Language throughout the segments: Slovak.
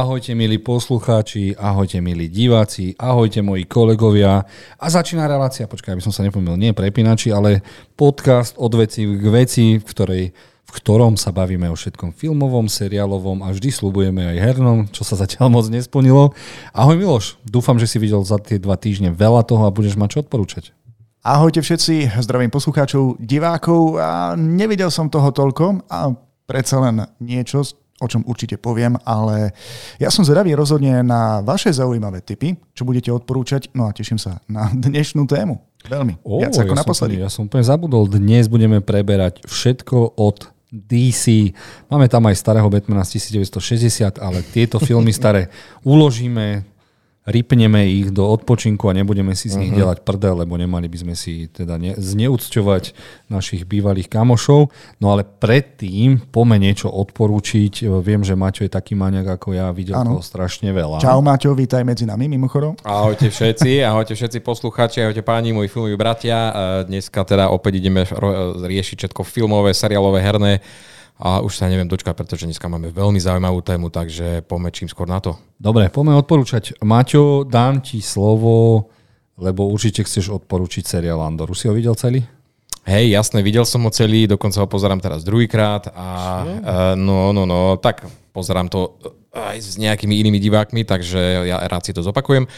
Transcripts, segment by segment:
Ahojte milí poslucháči, ahojte milí diváci, ahojte moji kolegovia. A začína relácia, počkaj, aby som sa nepomil, nie prepínači, ale podcast od veci k veci, v, ktorej, v ktorom sa bavíme o všetkom filmovom, seriálovom a vždy slubujeme aj hernom, čo sa zatiaľ moc nesplnilo. Ahoj Miloš, dúfam, že si videl za tie dva týždne veľa toho a budeš mať čo odporúčať. Ahojte všetci, zdravím poslucháčov, divákov. A nevidel som toho toľko a predsa len niečo, o čom určite poviem, ale ja som zvedavý rozhodne na vaše zaujímavé tipy, čo budete odporúčať, no a teším sa na dnešnú tému. Veľmi. Oh, Viac ako ja naposledy. Som, ja som úplne zabudol, dnes budeme preberať všetko od DC. Máme tam aj starého Batmana z 1960, ale tieto filmy staré uložíme, rypneme ich do odpočinku a nebudeme si z nich uh-huh. delať prdel, lebo nemali by sme si teda ne, zneúcťovať našich bývalých kamošov. No ale predtým pome niečo odporúčiť. Viem, že Maťo je taký maniak ako ja, videl ano. toho strašne veľa. Čau Maťo, vítaj medzi nami mimochodom. Ahojte všetci, ahojte všetci poslucháči, ahojte páni, moji filmoví bratia. Dneska teda opäť ideme riešiť všetko filmové, seriálové, herné a už sa neviem dočkať, pretože dneska máme veľmi zaujímavú tému, takže poďme čím skôr na to. Dobre, poďme odporúčať. Maťo, dám ti slovo, lebo určite chceš odporúčiť seriál Andor. Už si ho videl celý? Hej, jasné, videl som ho celý, dokonca ho pozerám teraz druhýkrát a uh, no, no, no, tak pozerám to aj s nejakými inými divákmi, takže ja rád si to zopakujem.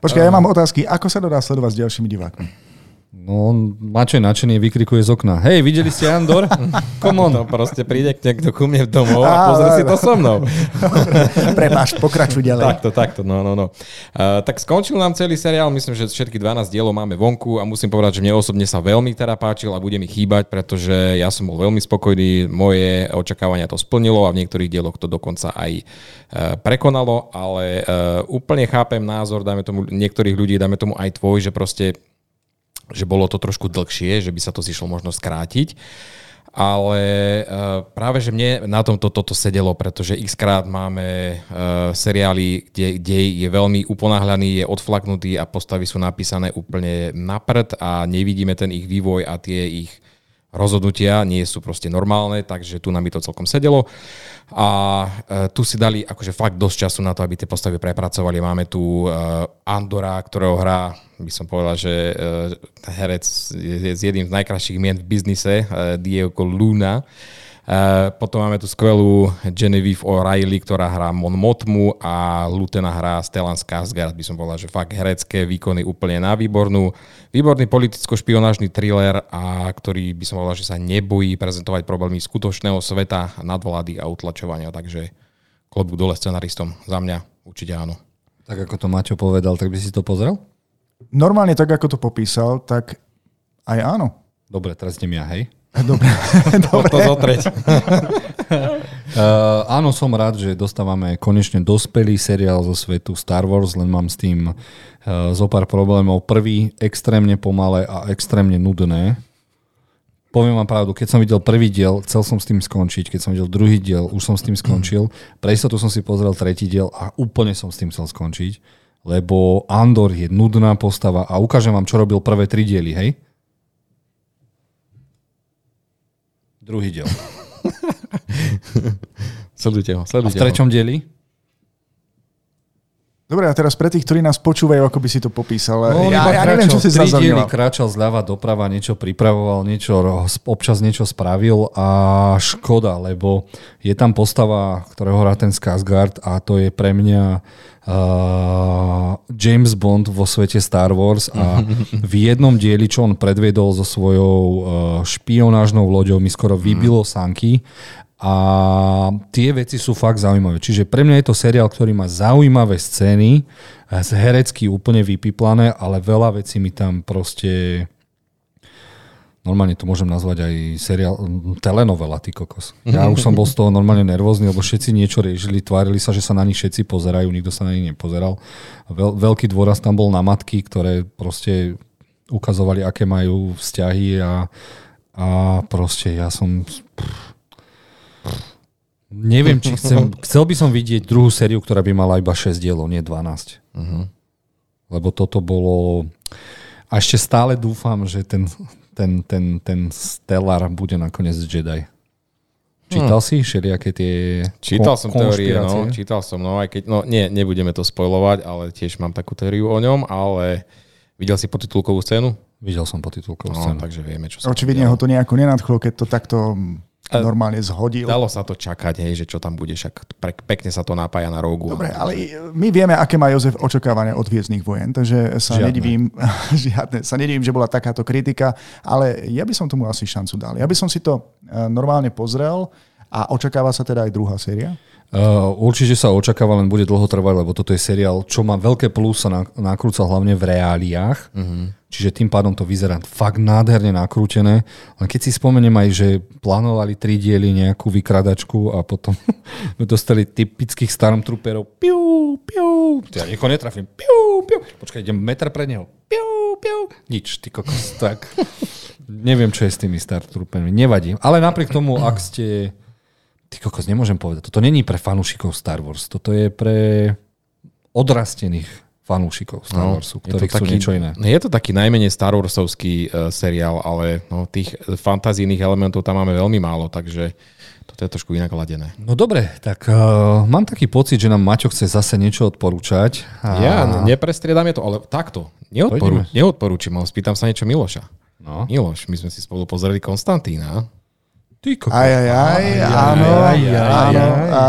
Počkaj, ja mám otázky. Ako sa to dá sledovať s ďalšími divákmi? No, Mačo je nadšený, vykrikuje z okna. Hej, videli ste Andor? Come on. No proste príde niekto ku mne domov a pozrie si to so mnou. Prepáš, pokračuj ďalej. Takto, takto, no, no, no. Uh, tak skončil nám celý seriál, myslím, že všetky 12 dielov máme vonku a musím povedať, že mne osobne sa veľmi teda páčil a bude mi chýbať, pretože ja som bol veľmi spokojný, moje očakávania to splnilo a v niektorých dieloch to dokonca aj uh, prekonalo, ale uh, úplne chápem názor, dajme tomu niektorých ľudí, dajme tomu aj tvoj, že proste že bolo to trošku dlhšie, že by sa to zišlo možno skrátiť. Ale uh, práve, že mne na tomto toto sedelo, pretože x krát máme uh, seriály, kde, kde je veľmi uponáhľaný, je odflaknutý a postavy sú napísané úplne na prd a nevidíme ten ich vývoj a tie ich rozhodnutia nie sú proste normálne, takže tu nám by to celkom sedelo. A e, tu si dali akože fakt dosť času na to, aby tie postavy prepracovali. Máme tu e, Andora, ktorého hrá, by som povedal, že e, herec je, je z jedným z najkrajších mien v biznise, e, Diego Luna. Potom máme tu skvelú Genevieve O'Reilly, ktorá hrá Mon Motmu a Lutena hrá Stellan Skarsgård, by som povedal, že fakt herecké výkony úplne na výbornú. Výborný politicko-špionážny thriller, a ktorý by som povedal, že sa nebojí prezentovať problémy skutočného sveta, nadvlády a utlačovania, takže klobúk dole scenaristom. Za mňa určite áno. Tak ako to Maťo povedal, tak by si to pozrel? Normálne tak, ako to popísal, tak aj áno. Dobre, teraz idem ja, hej? Dobre. Dobre. To zotreť. Uh, áno, som rád, že dostávame konečne dospelý seriál zo svetu Star Wars, len mám s tým uh, zo pár problémov. Prvý, extrémne pomalé a extrémne nudné. Poviem vám pravdu, keď som videl prvý diel, chcel som s tým skončiť. Keď som videl druhý diel, už som s tým skončil. Pre istotu som si pozrel tretí diel a úplne som s tým chcel skončiť. Lebo Andor je nudná postava a ukážem vám, čo robil prvé tri diely, hej? Druhý diel. sledujte ho, sledujte A v treťom ho. dieli? Dobre, a teraz pre tých, ktorí nás počúvajú, ako by si to popísal. No, ja, ja neviem, čo si zazornila. kráčal zľava doprava, niečo pripravoval, niečo, občas niečo spravil a škoda, lebo je tam postava, ktorého hrá ten Skarsgård a to je pre mňa uh, James Bond vo svete Star Wars a v jednom dieli, čo on predviedol so svojou uh, špionážnou loďou, mi skoro vybilo sanky a tie veci sú fakt zaujímavé. Čiže pre mňa je to seriál, ktorý má zaujímavé scény, z herecky úplne vypiplané, ale veľa vecí mi tam proste normálne to môžem nazvať aj seriál, telenovela, ty kokos. Ja už som bol z toho normálne nervózny, lebo všetci niečo riešili, tvárili sa, že sa na nich všetci pozerajú, nikto sa na nich nepozeral. Veľ, veľký dôraz tam bol na matky, ktoré proste ukazovali, aké majú vzťahy a, a proste ja som... Neviem, či chcem... Chcel by som vidieť druhú sériu, ktorá by mala iba 6 dielov, nie 12. Uh-huh. Lebo toto bolo... A ešte stále dúfam, že ten ten, ten, ten Stellar bude nakoniec Jedi. Čítal hmm. si všelijaké tie Čítal som teórie, no, čítal som, no, aj keď, no nie, nebudeme to spojovať, ale tiež mám takú teóriu o ňom, ale videl si potitulkovú scénu? Videl som potitulkovú no, scénu. takže vieme, čo sa Očividne ho to nejako nenadchlo, keď to takto normálne zhodil. Dalo sa to čakať, hej, že čo tam bude, však pekne sa to napája na rogu. Dobre, ale my vieme, aké má Jozef očakávania od Viezdných vojen, takže sa žiadne. nedivím, žiadne, sa nedivím, že bola takáto kritika, ale ja by som tomu asi šancu dal. Ja by som si to e, normálne pozrel a očakáva sa teda aj druhá séria? Uh, určite sa očakáva, len bude dlho trvať, lebo toto je seriál, čo má veľké plus sa nakrúca hlavne v reáliách. Uh-huh. Čiže tým pádom to vyzerá fakt nádherne nakrútené. Len keď si spomeniem aj, že plánovali tri diely nejakú vykradačku a potom dostali typických stormtrooperov. Piu, piu. Ja niekoho netrafím. Piu, piu. Počkaj, idem meter pred neho. Piu, piu. Nič, ty kokos. Tak. Neviem, čo je s tými stormtroopermi. Nevadí. Ale napriek tomu, ak ste Ty kokos, nemôžem povedať. Toto není pre fanúšikov Star Wars. Toto je pre odrastených fanúšikov Star no, Warsu, ktorí chcú taký, niečo iné. Je to taký najmenej Star Warsovský uh, seriál, ale no, tých fantazijných elementov tam máme veľmi málo, takže toto je trošku inak ladené. No dobre, tak uh, mám taký pocit, že nám Maťo chce zase niečo odporúčať. A... Ja neprestriedam je to, ale takto. Neodporú, neodporúčim, ale spýtam sa niečo Miloša. No. Miloš, my sme si spolu pozreli Konstantína. Ty Aj, aj, aj, áno, aj, áno. A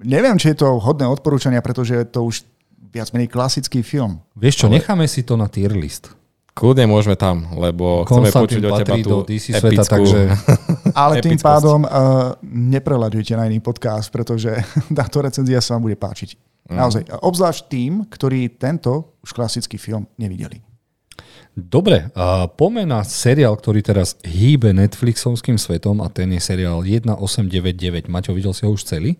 neviem, či je to hodné odporúčania, pretože je to už viac menej klasický film. Vieš čo, Ale... necháme si to na tier list. Kľudne môžeme tam, lebo chceme počuť o teba tú DC sveta, takže... Ale tým pádom uh, nepreľaďujte na iný podcast, pretože táto recenzia sa vám bude páčiť. Mm. Naozaj. Obzvlášť tým, ktorí tento už klasický film nevideli. Dobre, a poďme na seriál, ktorý teraz hýbe Netflixovským svetom a ten je seriál 1899. Maťo, videl si ho už celý?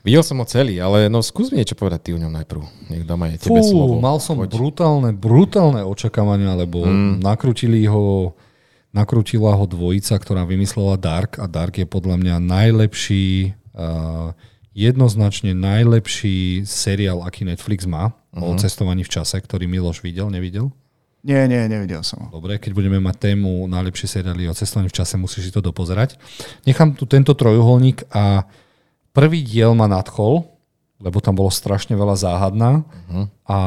Videl som ho celý, ale no skús mi niečo povedať ty o ňom najprv. Nech dám aj tebe Fú, slovo. mal som Poď. brutálne, brutálne očakávania, lebo mm. nakrútili ho nakrútila ho dvojica, ktorá vymyslela Dark a Dark je podľa mňa najlepší uh, jednoznačne najlepší seriál, aký Netflix má uh-huh. o mhm. cestovaní v čase, ktorý Miloš videl, nevidel? Nie, nie, nevidel som ho. Dobre, keď budeme mať tému najlepšie seriály o cestovaní v čase, musíš si to dopozerať. Nechám tu tento trojuholník a prvý diel ma nadchol, lebo tam bolo strašne veľa záhadná. Uh-huh. A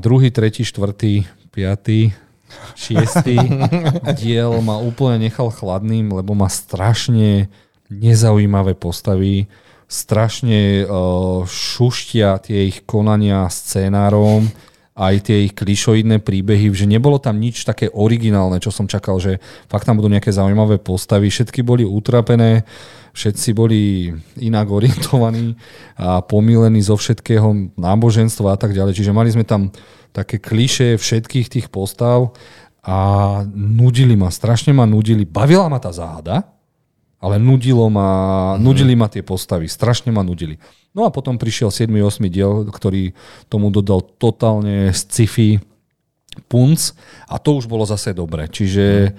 druhý, tretí, štvrtý, piatý, šiestý diel ma úplne nechal chladným, lebo má strašne nezaujímavé postavy, strašne uh, šuštia tie ich konania scénárom aj tie ich klišoidné príbehy, že nebolo tam nič také originálne, čo som čakal, že fakt tam budú nejaké zaujímavé postavy, všetky boli utrapené, všetci boli inak orientovaní a pomílení zo všetkého náboženstva a tak ďalej. Čiže mali sme tam také kliše všetkých tých postav a nudili ma, strašne ma nudili. Bavila ma tá záhada, ale nudilo ma, mm. nudili ma tie postavy, strašne ma nudili. No a potom prišiel 7. 8. diel, ktorý tomu dodal totálne sci-fi punc a to už bolo zase dobre. Čiže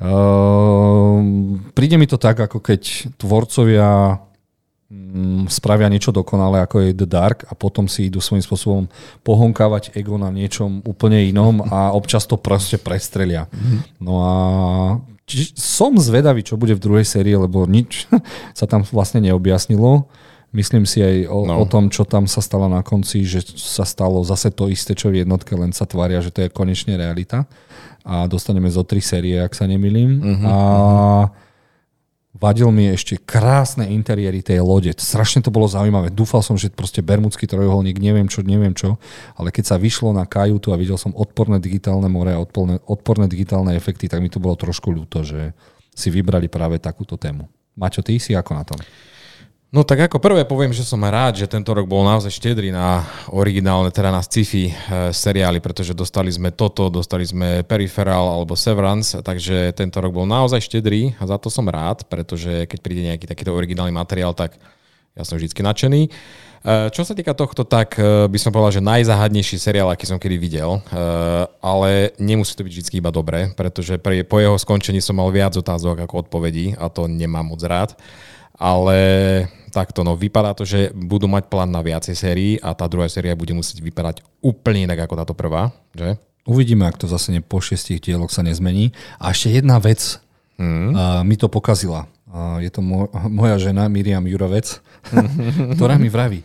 uh, príde mi to tak, ako keď tvorcovia um, spravia niečo dokonale, ako je The Dark a potom si idú svojím spôsobom pohonkávať ego na niečom úplne inom a občas to proste prestrelia. Mhm. No a Čiže som zvedavý, čo bude v druhej sérii, lebo nič sa tam vlastne neobjasnilo. Myslím si aj o, no. o tom, čo tam sa stalo na konci, že sa stalo zase to isté, čo v jednotke, len sa tvária, že to je konečne realita. A dostaneme zo tri série, ak sa nemýlim. Uh-huh, a uh-huh vadil mi ešte krásne interiéry tej lode. Strašne to bolo zaujímavé. Dúfal som, že proste bermudský trojuholník, neviem čo, neviem čo, ale keď sa vyšlo na kajutu a videl som odporné digitálne more a odporné, odporné digitálne efekty, tak mi to bolo trošku ľúto, že si vybrali práve takúto tému. Maťo, ty si ako na tom? No tak ako prvé poviem, že som rád, že tento rok bol naozaj štedrý na originálne, teda na sci-fi e, seriály, pretože dostali sme toto, dostali sme Peripheral alebo Severance, takže tento rok bol naozaj štedrý a za to som rád, pretože keď príde nejaký takýto originálny materiál, tak ja som vždy nadšený. E, čo sa týka tohto, tak e, by som povedal, že najzáhadnejší seriál, aký som kedy videl, ale nemusí to byť vždy iba dobré, pretože po jeho skončení som mal viac otázok ako odpovedí a to nemám moc rád. Ale takto, no vypadá to, že budú mať plán na viacej sérií a tá druhá séria bude musieť vypadať úplne inak ako táto prvá, že? Uvidíme, ak to zase po šiestich dieloch sa nezmení. A ešte jedna vec hmm. uh, mi to pokazila. je to moja žena Miriam Jurovec, ktorá mi vraví,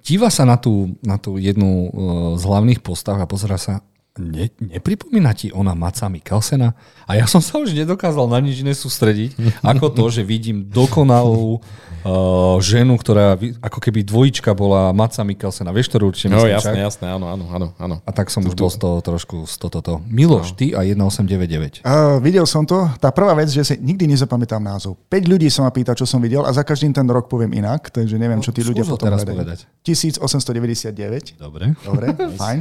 díva sa na tú, na tú jednu z hlavných postav a pozera sa, ne, nepripomína ti ona Maca Mikkelsena? A ja som sa už nedokázal na nič iné sústrediť, ako to, že vidím dokonalú uh, ženu, ktorá ako keby dvojička bola Maca Mikkelsena. Vieš, ktorú určite myslím, No jasné, jasné, áno, áno, áno, áno. A tak som tu, už bol z toho trošku z toto. Miloš, no. ty a 1899. Uh, videl som to. Tá prvá vec, že si nikdy nezapamätám názov. 5 ľudí sa ma pýta, čo som videl a za každým ten rok poviem inak, takže neviem, no, čo tí ľudia potom teraz povedať. 1899. Dobre. Dobre, fajn.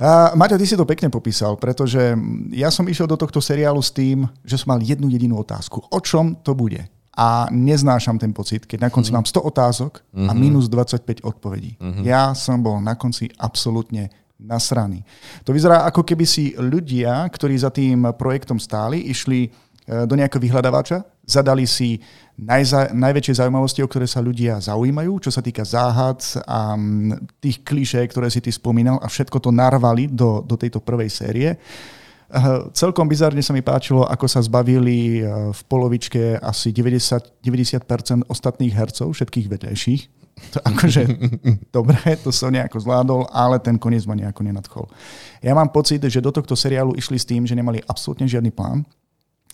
Uh, Maťo, ty si to pekne popísal, pretože ja som išiel do tohto seriálu s tým, že som mal jednu jedinú otázku. O čom to bude? A neznášam ten pocit, keď na konci mm. mám 100 otázok a mhm. minus 25 odpovedí. Mm-hmm. Ja som bol na konci absolútne nasraný. To vyzerá ako keby si ľudia, ktorí za tým projektom stáli, išli do nejakého vyhľadávača, zadali si najza, najväčšie zaujímavosti, o ktoré sa ľudia zaujímajú, čo sa týka záhad a tých klišé, ktoré si ty spomínal a všetko to narvali do, do tejto prvej série. Uh, celkom bizarne sa mi páčilo, ako sa zbavili uh, v polovičke asi 90, 90% ostatných hercov, všetkých vedľajších. To akože, dobre, to som nejako zvládol, ale ten koniec ma nejako nenadchol. Ja mám pocit, že do tohto seriálu išli s tým, že nemali absolútne žiadny plán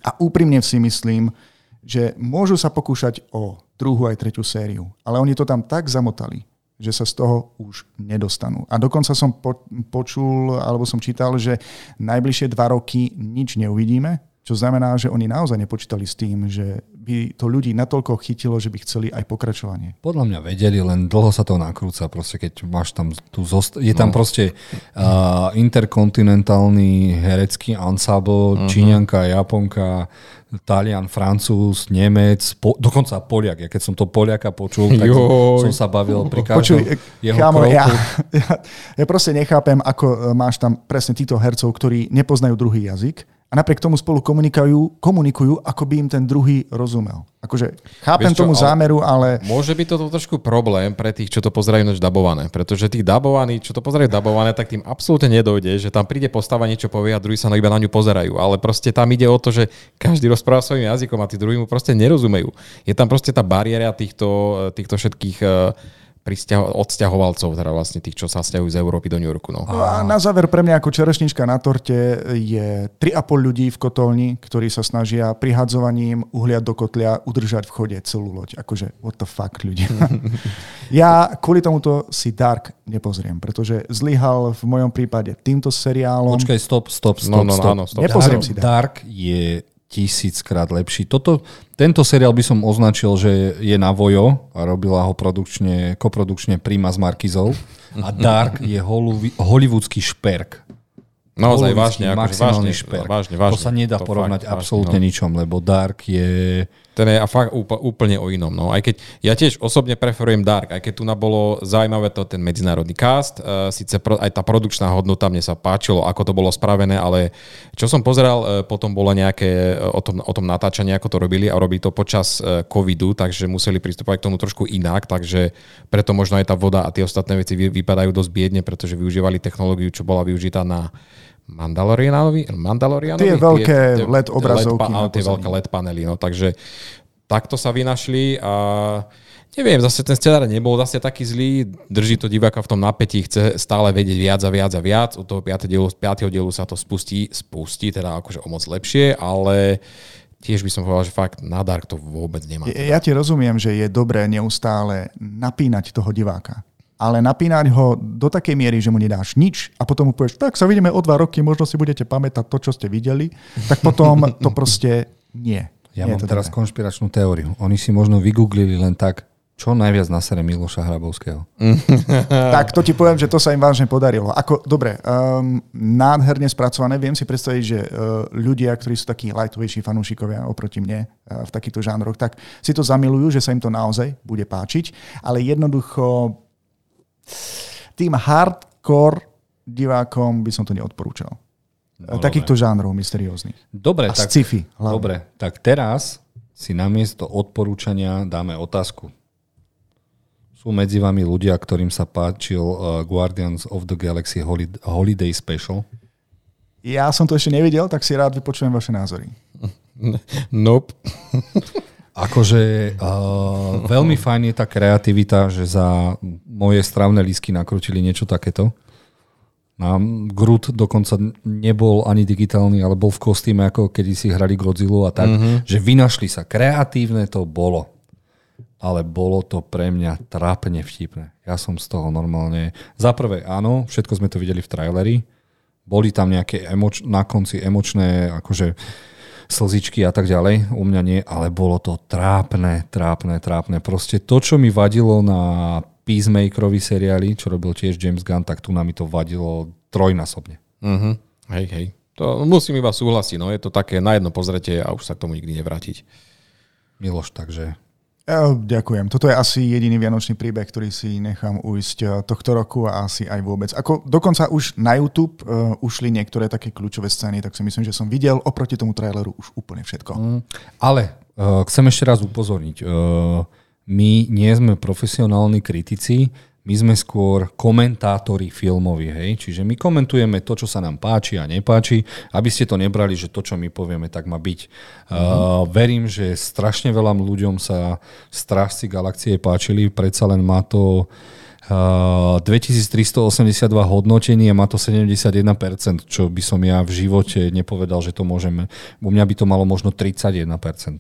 a úprimne si myslím, že môžu sa pokúšať o druhú aj tretiu sériu, ale oni to tam tak zamotali, že sa z toho už nedostanú. A dokonca som po, počul, alebo som čítal, že najbližšie dva roky nič neuvidíme, čo znamená, že oni naozaj nepočítali s tým, že by to ľudí natoľko chytilo, že by chceli aj pokračovanie. Podľa mňa vedeli, len dlho sa to nakrúca. Proste keď máš tam tu zost- Je tam no. proste uh, interkontinentálny herecký ansábl, uh-huh. Číňanka, Japonka, Talian, Francúz, Nemec, po, dokonca Poliak. Ja keď som to Poliaka počul, tak Joj. som sa bavil pri každom Počuj, jeho chámo, ja, ja, ja proste nechápem, ako máš tam presne týchto hercov, ktorí nepoznajú druhý jazyk a napriek tomu spolu komunikujú, komunikujú, ako by im ten druhý rozumel. Akože chápem čo, tomu ale zámeru, ale... Môže byť toto trošku problém pre tých, čo to pozerajú noč dabované. Pretože tých dabovaní, čo to pozerajú dabované, tak tým absolútne nedojde, že tam príde postava niečo povie a druhý sa iba na ňu pozerajú. Ale proste tam ide o to, že každý rozpráva svojim jazykom a tí druhí mu proste nerozumejú. Je tam proste tá bariéra týchto, týchto všetkých uh, odsťahovalcov, teda vlastne tých, čo sa stiahujú z Európy do New Yorku. No. no. A na záver pre mňa ako čerešnička na torte je 3,5 ľudí v kotolni, ktorí sa snažia prihadzovaním uhlia do kotlia udržať v chode celú loď. Akože, what the fuck, ľudia. ja kvôli tomuto si Dark nepozriem, pretože zlyhal v mojom prípade týmto seriálom. Počkaj, stop, stop, stop, no, no, stop. Áno, stop. Nepozriem Dark, si Dark. Dark je tisíckrát lepší. Toto, tento seriál by som označil, že je na Vojo a robila ho produkčne, koprodukčne Prima s Markizou a Dark je hollywoodsky šperk. Naozaj vážne, akože vážne, šperk. vážne, vážne. To sa nedá to porovnať fakt, absolútne vážne, no. ničom, lebo Dark je ten je fakt úplne o inom. No. Aj keď ja tiež osobne preferujem Dark, aj keď tu bolo zaujímavé to ten medzinárodný cast, uh, síce pro, aj tá produkčná hodnota mne sa páčilo, ako to bolo spravené, ale čo som pozeral, uh, potom bolo nejaké uh, o, tom, o tom natáčanie, ako to robili a robí to počas uh, covidu, takže museli pristúpať k tomu trošku inak, takže preto možno aj tá voda a tie ostatné veci vy, vypadajú dosť biedne, pretože využívali technológiu, čo bola využitá na Mandalorianovi, Mandalorianovi? Tie veľké tie, LED obrazovky. LED, tie veľké LED panely, no takže takto sa vynašli a neviem, zase ten scenár nebol zase taký zlý, drží to diváka v tom napätí, chce stále vedieť viac a viac a viac, od toho 5. dielu, 5. dielu sa to spustí, spustí, teda akože o moc lepšie, ale tiež by som povedal, že fakt na Dark to vôbec nemá. Ja, ja ti rozumiem, že je dobré neustále napínať toho diváka ale napínať ho do takej miery, že mu nedáš nič a potom mu povieš, tak sa vidíme o dva roky, možno si budete pamätať to, čo ste videli, tak potom to proste nie. Ja nie mám teraz dobré. konšpiračnú teóriu. Oni si možno vygooglili len tak, čo najviac na sere Miloša Hrabovského? tak to ti poviem, že to sa im vážne podarilo. Ako, dobre, um, nádherne spracované. Viem si predstaviť, že uh, ľudia, ktorí sú takí lightovejší fanúšikovia oproti mne uh, v takýchto žánroch, tak si to zamilujú, že sa im to naozaj bude páčiť. Ale jednoducho tým hardcore divákom by som to neodporúčal. No, Takýchto dobre. žánrov mysterióznych. Dobre, A tak, sci-fi. Dobre, tak teraz si namiesto odporúčania dáme otázku. Sú medzi vami ľudia, ktorým sa páčil uh, Guardians of the Galaxy Holiday Special? Ja som to ešte nevidel, tak si rád vypočujem vaše názory. Nope. Akože uh, veľmi fajn je tá kreativita, že za moje stravné lísky nakrutili niečo takéto. Na Groot dokonca nebol ani digitálny, ale bol v kostýme, ako keď si hrali Godzilla a tak, mm-hmm. že vynašli sa. Kreatívne to bolo. Ale bolo to pre mňa trápne vtipné. Ja som z toho normálne... Za prvé, áno, všetko sme to videli v traileri. Boli tam nejaké emoč... na konci emočné, akože slzičky a tak ďalej. U mňa nie, ale bolo to trápne, trápne, trápne. Proste to, čo mi vadilo na Peacemakerovi seriáli, čo robil tiež James Gunn, tak tu nám mi to vadilo trojnásobne. Uh-huh. Hej, hej. To musím iba súhlasiť, no je to také na jedno pozretie a už sa k tomu nikdy nevrátiť. Miloš, takže ja, ďakujem. Toto je asi jediný vianočný príbeh, ktorý si nechám ujsť eh, tohto roku a asi aj vôbec. Ako dokonca už na YouTube uh, ušli niektoré také kľúčové scény, tak si myslím, že som videl oproti tomu traileru už úplne všetko. Mm, ale uh, chcem ešte raz upozorniť. Uh, my nie sme profesionálni kritici, my sme skôr komentátori filmoví, hej? Čiže my komentujeme to, čo sa nám páči a nepáči, aby ste to nebrali, že to, čo my povieme, tak má byť. Uh-huh. Uh, verím, že strašne veľa ľuďom sa Strážci galaxie páčili, predsa len má to 2382 hodnotení a má to 71%, čo by som ja v živote nepovedal, že to môžeme. U mňa by to malo možno 31%,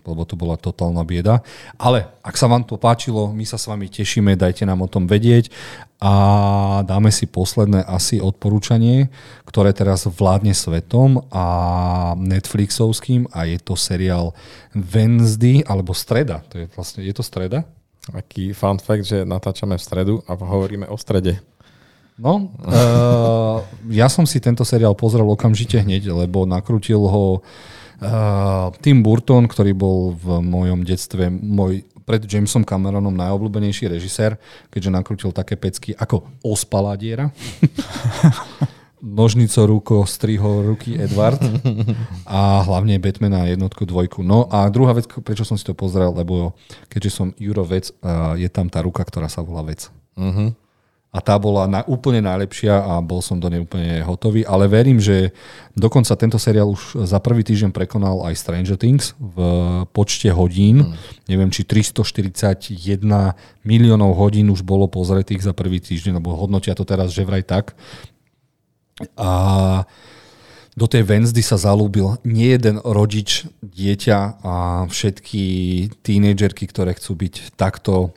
lebo to bola totálna bieda. Ale ak sa vám to páčilo, my sa s vami tešíme, dajte nám o tom vedieť a dáme si posledné asi odporúčanie, ktoré teraz vládne svetom a Netflixovským a je to seriál Wednesday alebo Streda. To je vlastne, je to Streda? Aký fun fact, že natáčame v stredu a hovoríme o strede. No, uh, ja som si tento seriál pozrel okamžite hneď, lebo nakrútil ho uh, Tim Burton, ktorý bol v mojom detstve môj pred Jamesom Cameronom najobľúbenejší režisér, keďže nakrútil také pecky ako Ospalá diera. nožnico ruko strihol ruky Edward a hlavne Batmana jednotku, dvojku. No a druhá vec, prečo som si to pozrel, lebo keďže som Jurovec, je tam tá ruka, ktorá sa volá vec. Uh-huh. A tá bola na, úplne najlepšia a bol som do nej úplne hotový, ale verím, že dokonca tento seriál už za prvý týždeň prekonal aj Stranger Things v počte hodín. Uh-huh. Neviem, či 341 miliónov hodín už bolo pozretých za prvý týždeň, lebo hodnotia to teraz že vraj tak. A do tej Wednesday sa zalúbil nie jeden rodič, dieťa a všetky tínejdžerky, ktoré chcú byť takto...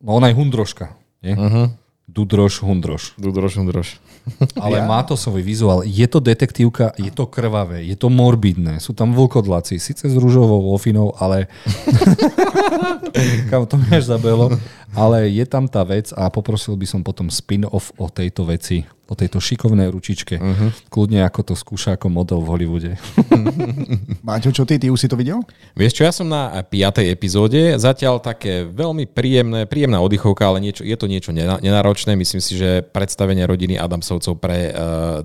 No ona je hundroška, nie? Uh-huh. Dudroš, hundroš. Dudroš, hundroš. Ale ja. má to svoj vizuál. Je to detektívka, je to krvavé, je to morbidné. Sú tam vlkodlaci, síce s rúžovou ofinou, ale... Kam to mi až zabelo. Ale je tam tá vec a poprosil by som potom spin-off o tejto veci o tejto šikovnej ručičke. Uh-huh. Kľudne ako to skúša ako model v Hollywoode. Máte čo ty? Ty už si to videl? Vieš čo, ja som na 5. epizóde. Zatiaľ také veľmi príjemné, príjemná oddychovka, ale niečo, je to niečo nenáročné. Myslím si, že predstavenie rodiny Adamsovcov pre uh,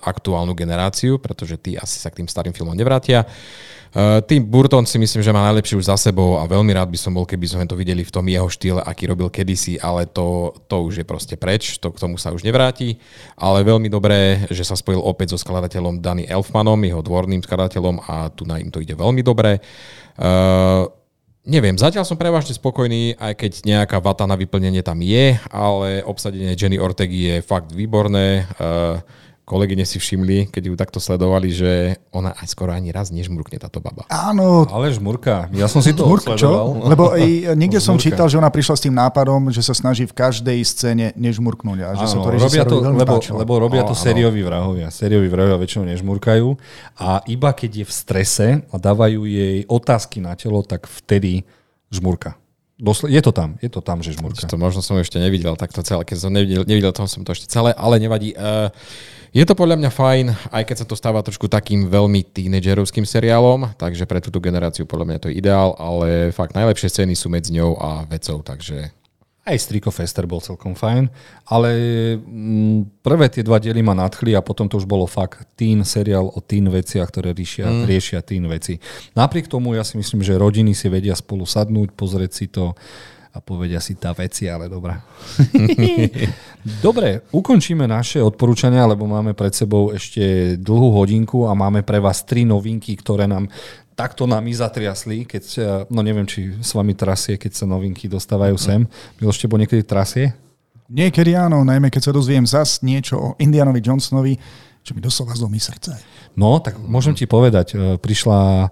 aktuálnu generáciu, pretože tí asi sa k tým starým filmom nevrátia. Uh, Tým Burton si myslím, že má najlepšie už za sebou a veľmi rád by som bol, keby sme to videli v tom jeho štýle, aký robil kedysi, ale to, to už je proste preč, to k tomu sa už nevráti. Ale veľmi dobré, že sa spojil opäť so skladateľom Danny Elfmanom, jeho dvorným skladateľom a tu na im to ide veľmi dobre. Uh, Neviem, zatiaľ som prevažne spokojný, aj keď nejaká vata na vyplnenie tam je, ale obsadenie Jenny Ortegy je fakt výborné. Uh, kolegyne si všimli, keď ju takto sledovali, že ona aj skoro ani raz nežmurkne táto baba. Áno. Ale žmurka. Ja som si to Žmurk, sledoval. Čo? Lebo aj niekde som čítal, že ona prišla s tým nápadom, že sa snaží v každej scéne nežmurknúť. A že Áno, sa to robia to, lebo, lebo robia to sérioví vrahovia. Sérioví vrahovia väčšinou nežmurkajú. A iba keď je v strese a dávajú jej otázky na telo, tak vtedy žmurka. Dosle- je to tam, je to tam, že žmurka. To možno som ešte nevidel takto celé, keď som nevidel, nevidel toho som to ešte celé, ale nevadí. Uh, je to podľa mňa fajn, aj keď sa to stáva trošku takým veľmi tínedžerovským seriálom, takže pre túto generáciu podľa mňa to je ideál, ale fakt najlepšie scény sú medzi ňou a vecou, takže aj Striko Fester bol celkom fajn, ale mm, prvé tie dva diely ma nadchli a potom to už bolo fakt teen seriál o teen veciach, ktoré riešia, mm. riešia teen veci. Napriek tomu ja si myslím, že rodiny si vedia spolu sadnúť, pozrieť si to a povedia si tá veci, ale dobrá. Dobre, ukončíme naše odporúčania, lebo máme pred sebou ešte dlhú hodinku a máme pre vás tri novinky, ktoré nám takto nami zatriasli, keď, no neviem, či s vami trasie, keď sa novinky dostávajú sem. Miloš, tebo niekedy trasie? Niekedy áno, najmä keď sa dozviem zas niečo o Indianovi Johnsonovi, čo mi doslova zlomí srdce. No, tak môžem ti povedať, e, prišla e,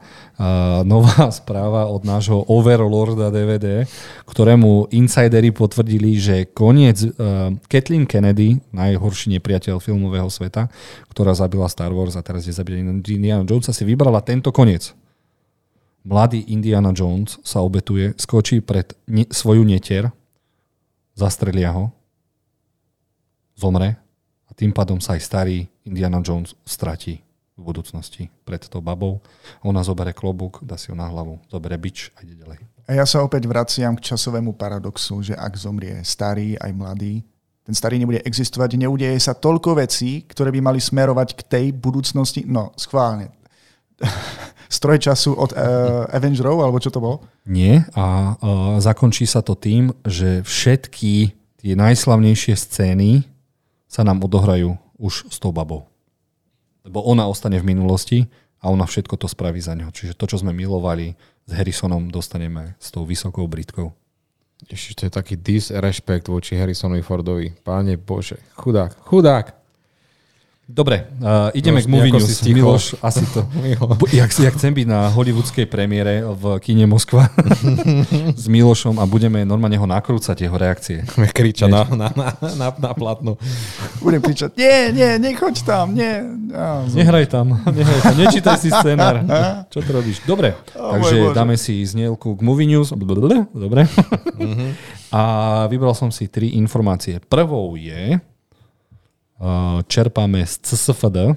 nová správa od nášho Overlorda DVD, ktorému insidery potvrdili, že koniec e, Kathleen Kennedy, najhorší nepriateľ filmového sveta, ktorá zabila Star Wars a teraz je zabila Indiana Jonesa, si vybrala tento koniec. Mladý Indiana Jones sa obetuje, skočí pred ne- svoju netier, zastrelia ho, zomre a tým pádom sa aj starý Indiana Jones stratí v budúcnosti pred tou babou. Ona zoberie klobúk, dá si ho na hlavu, zoberie bič a ide ďalej. A ja sa opäť vraciam k časovému paradoxu, že ak zomrie starý aj mladý, ten starý nebude existovať, neudeje sa toľko vecí, ktoré by mali smerovať k tej budúcnosti. No, schválne. Stroj času od uh, Avengerov, alebo čo to bolo? Nie a uh, zakončí sa to tým, že všetky tie najslavnejšie scény sa nám odohrajú už s tou babou. Lebo ona ostane v minulosti a ona všetko to spraví za neho. Čiže to, čo sme milovali s Harrisonom, dostaneme s tou vysokou Britkou. Ešte to je taký disrespekt voči Harrisonovi Fordovi. Páne Bože, chudák, chudák. Dobre, uh, ideme Miloš, k Movie News. Miloš, asi to. jak, jak chcem byť na hollywoodskej premiére v kine Moskva s Milošom a budeme normálne ho nakrúcať, jeho reakcie. Kričať na, na, na, na, na platnu. Budem kričať, nie, nie, nechoď tam, nie. Ja, nehraj tam, nehraj tam, nečítaj si scenár. Čo to robíš? Dobre, oh, takže dáme si znielku k Movie News. Dobre. Uh-huh. A vybral som si tri informácie. Prvou je, čerpáme z CSFD.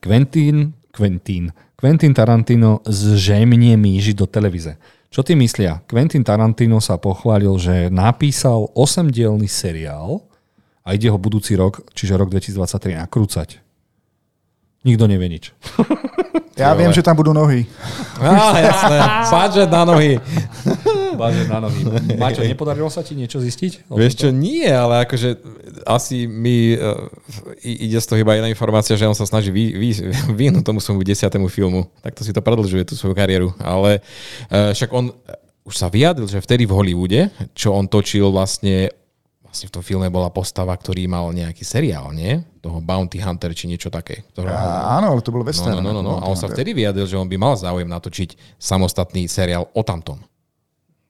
Quentin, Quentin, Quentin Tarantino zžemnie míži do televíze. Čo ty myslia? Quentin Tarantino sa pochválil, že napísal 8-dielný seriál a ide ho budúci rok, čiže rok 2023, nakrúcať. Nikto nevie nič. Ja viem, že tam budú nohy. Á, jasné. Budget na nohy. Budget na nohy. Maťo, nepodarilo sa ti niečo zistiť? Vieš čo, nie, ale akože asi mi uh, ide z toho iba jedna informácia, že on sa snaží vy, vy, vynúť tomu svojmu desiatému filmu. Tak to si to predlžuje, tú svoju kariéru. Ale uh, však on už sa vyjadril, že vtedy v Hollywoode, čo on točil vlastne vlastne v tom filme bola postava, ktorý mal nejaký seriál, nie? Toho Bounty Hunter či niečo také. Ktoré... A, áno, ale to bolo western. No, no, no, no, no. A on sa vtedy vyjadril, že on by mal záujem natočiť samostatný seriál o tamtom.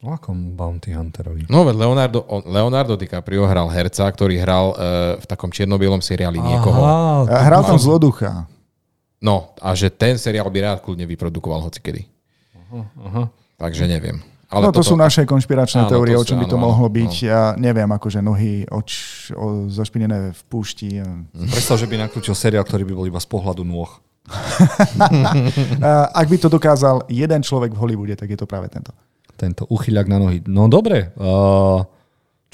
O akom Bounty Hunterovi? No, veď Leonardo, Leonardo DiCaprio hral herca, ktorý hral uh, v takom čiernobielom seriáli Aha, niekoho. A hral tam zloducha. No, a že ten seriál by rád kľudne vyprodukoval hocikedy. Aha, aha. Takže neviem. Ale no to toto... sú naše konšpiračné áno, teórie, o čom by to áno, mohlo byť. Áno. Ja neviem, akože nohy oč, o, zašpinené v púšti. Predstav, že by nakrútil seriál, ktorý by bol iba z pohľadu nôh. Ak by to dokázal jeden človek v Hollywoode, tak je to práve tento. Tento uchyľak na nohy. No dobre. Uh,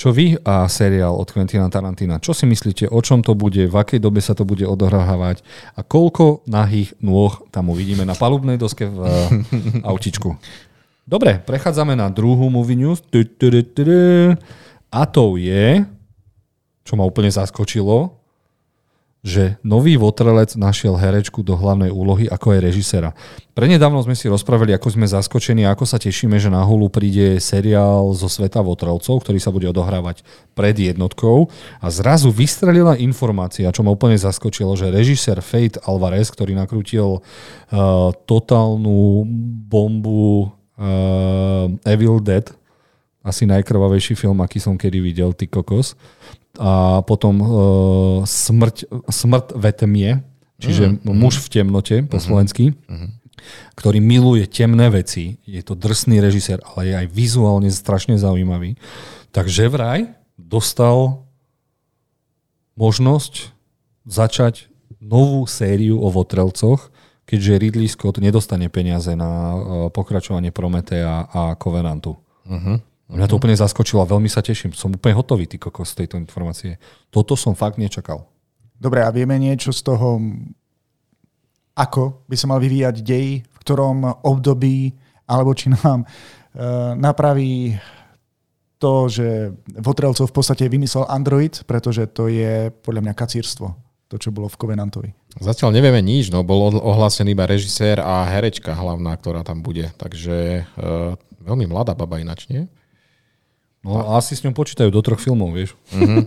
čo vy a seriál od Quentina Tarantina? Čo si myslíte, o čom to bude, v akej dobe sa to bude odohrávať a koľko nahých nôh tam uvidíme na palubnej doske v uh, autičku? Dobre, prechádzame na druhú movie news. A to je, čo ma úplne zaskočilo, že nový Votrelec našiel herečku do hlavnej úlohy ako aj režisera. Prednedávno sme si rozprávali, ako sme zaskočení, ako sa tešíme, že na Hulu príde seriál zo sveta Votrelcov, ktorý sa bude odohrávať pred jednotkou a zrazu vystrelila informácia, čo ma úplne zaskočilo, že režisér Fate Alvarez, ktorý nakrútil uh, totálnu bombu uh, Evil Dead, asi najkrvavejší film, aký som kedy videl, ty kokos. A potom uh, Smrť, smrť ve tmie, čiže uh-huh. muž v temnote po uh-huh. slovensky, uh-huh. ktorý miluje temné veci. Je to drsný režisér, ale je aj vizuálne strašne zaujímavý. Takže vraj dostal možnosť začať novú sériu o Votrelcoch, keďže Ridley Scott nedostane peniaze na e, pokračovanie Prometea a Covenantu. Uh-huh. Mňa to úplne zaskočilo a veľmi sa teším. Som úplne hotový, ty kokos, z tejto informácie. Toto som fakt nečakal. Dobre, a vieme niečo z toho, ako by sa mal vyvíjať dej, v ktorom období, alebo či nám uh, napraví to, že Votrelcov v podstate vymyslel Android, pretože to je podľa mňa kacírstvo, to, čo bolo v Covenantovi. Zatiaľ nevieme nič, no bol ohlásený iba režisér a herečka hlavná, ktorá tam bude. Takže uh, veľmi mladá baba ináč, nie? No a asi s ňou počítajú do troch filmov, vieš. Mm-hmm.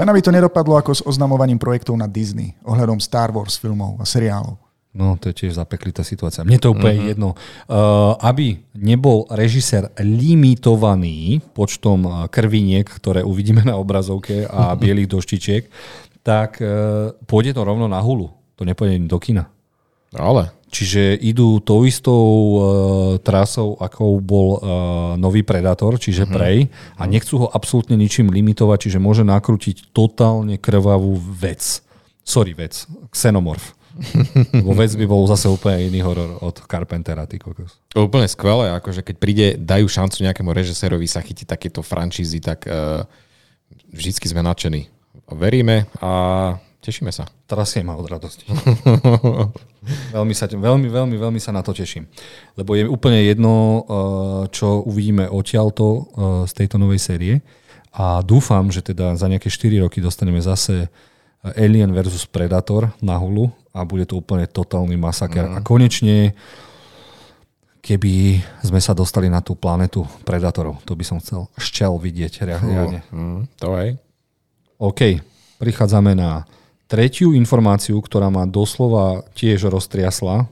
Len aby to nedopadlo ako s oznamovaním projektov na Disney, ohľadom Star Wars filmov a seriálov. No, to je tiež zapeklitá situácia. Mne to úplne mm-hmm. jedno. Uh, aby nebol režisér limitovaný počtom krviniek, ktoré uvidíme na obrazovke a bielých doštičiek, tak uh, pôjde to rovno na hulu. To nepôjde do kina. Ale. Čiže idú tou istou uh, trasou, ako bol uh, nový Predator, čiže mm-hmm. Prey, a nechcú ho absolútne ničím limitovať, čiže môže nakrútiť totálne krvavú vec. Sorry, vec. Xenomorf. Lebo vec by bol zase úplne iný horor od Carpentera, ty kokos. Úplne skvelé, akože keď príde, dajú šancu nejakému režisérovi sa chytiť takéto franšízy, tak uh, vždycky sme nadšení. Veríme a Tešíme sa. Trasie ma od radosti. veľmi, sa, veľmi, veľmi, veľmi sa na to teším. Lebo je úplne jedno, eh, čo uvidíme odtiaľto eh, z tejto novej série. A dúfam, že teda za nejaké 4 roky dostaneme zase Alien versus Predator na hulu a bude to úplne totálny masaker. Mm. A konečne keby sme sa dostali na tú planetu Predatorov. To by som chcel šťal vidieť reálne. Mm, to aj. OK, prichádzame na tretiu informáciu, ktorá ma doslova tiež roztriasla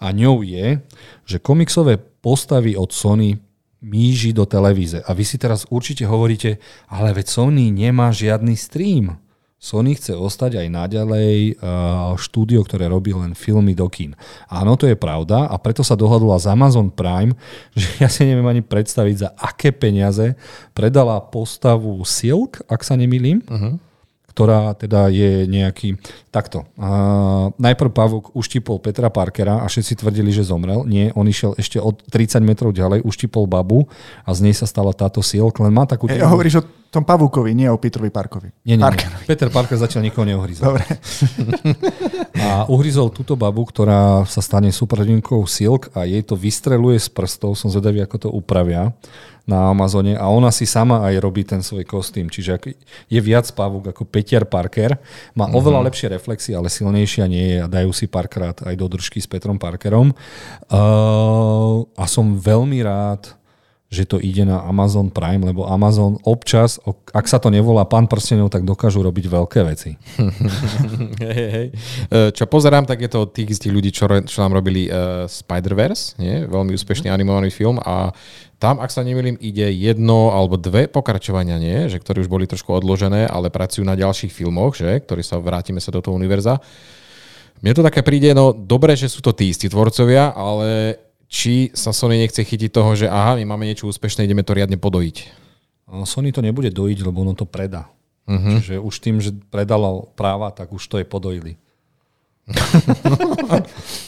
a ňou je, že komiksové postavy od Sony míži do televíze. A vy si teraz určite hovoríte, ale veď Sony nemá žiadny stream. Sony chce ostať aj naďalej uh, štúdio, ktoré robí len filmy do kín. Áno, to je pravda a preto sa dohodla z Amazon Prime, že ja si neviem ani predstaviť, za aké peniaze predala postavu Silk, ak sa nemýlim. Uh-huh ktorá teda je nejaký... Takto. Uh, najprv Pavuk uštipol Petra Parkera a všetci tvrdili, že zomrel. Nie, on išiel ešte od 30 metrov ďalej, uštipol babu a z nej sa stala táto silk, len má takú... Ja, hovoríš o tom Pavukovi, nie o Petrovi Parkovi. Nie, nie, nie. Peter Parker zatiaľ nikoho neuhryzol. Dobre. a uhryzol túto babu, ktorá sa stane superdinkou Silk a jej to vystreluje z prstov. Som zvedavý, ako to upravia na Amazone a ona si sama aj robí ten svoj kostým. Čiže je viac pavúk ako Peter Parker. Má mm-hmm. oveľa lepšie reflexy, ale silnejšia nie je a dajú si párkrát aj do držky s Petrom Parkerom. Uh, a som veľmi rád, že to ide na Amazon Prime, lebo Amazon občas, ak sa to nevolá pán prstenov, tak dokážu robiť veľké veci. hej, hej. E, čo pozerám, tak je to od tých istých ľudí, čo, čo nám robili uh, Spider-Verse, nie? veľmi úspešný animovaný film a tam, ak sa nemýlim, ide jedno alebo dve pokračovania, nie? Že, ktoré už boli trošku odložené, ale pracujú na ďalších filmoch, že? ktorí sa vrátime sa do toho univerza. Mne to také príde, no dobre, že sú to tí istí tvorcovia, ale či sa Sony nechce chytiť toho, že aha, my máme niečo úspešné, ideme to riadne podojiť. Sony to nebude dojiť, lebo ono to predá. Uh-huh. Čiže už tým, že predalo práva, tak už to je podojili.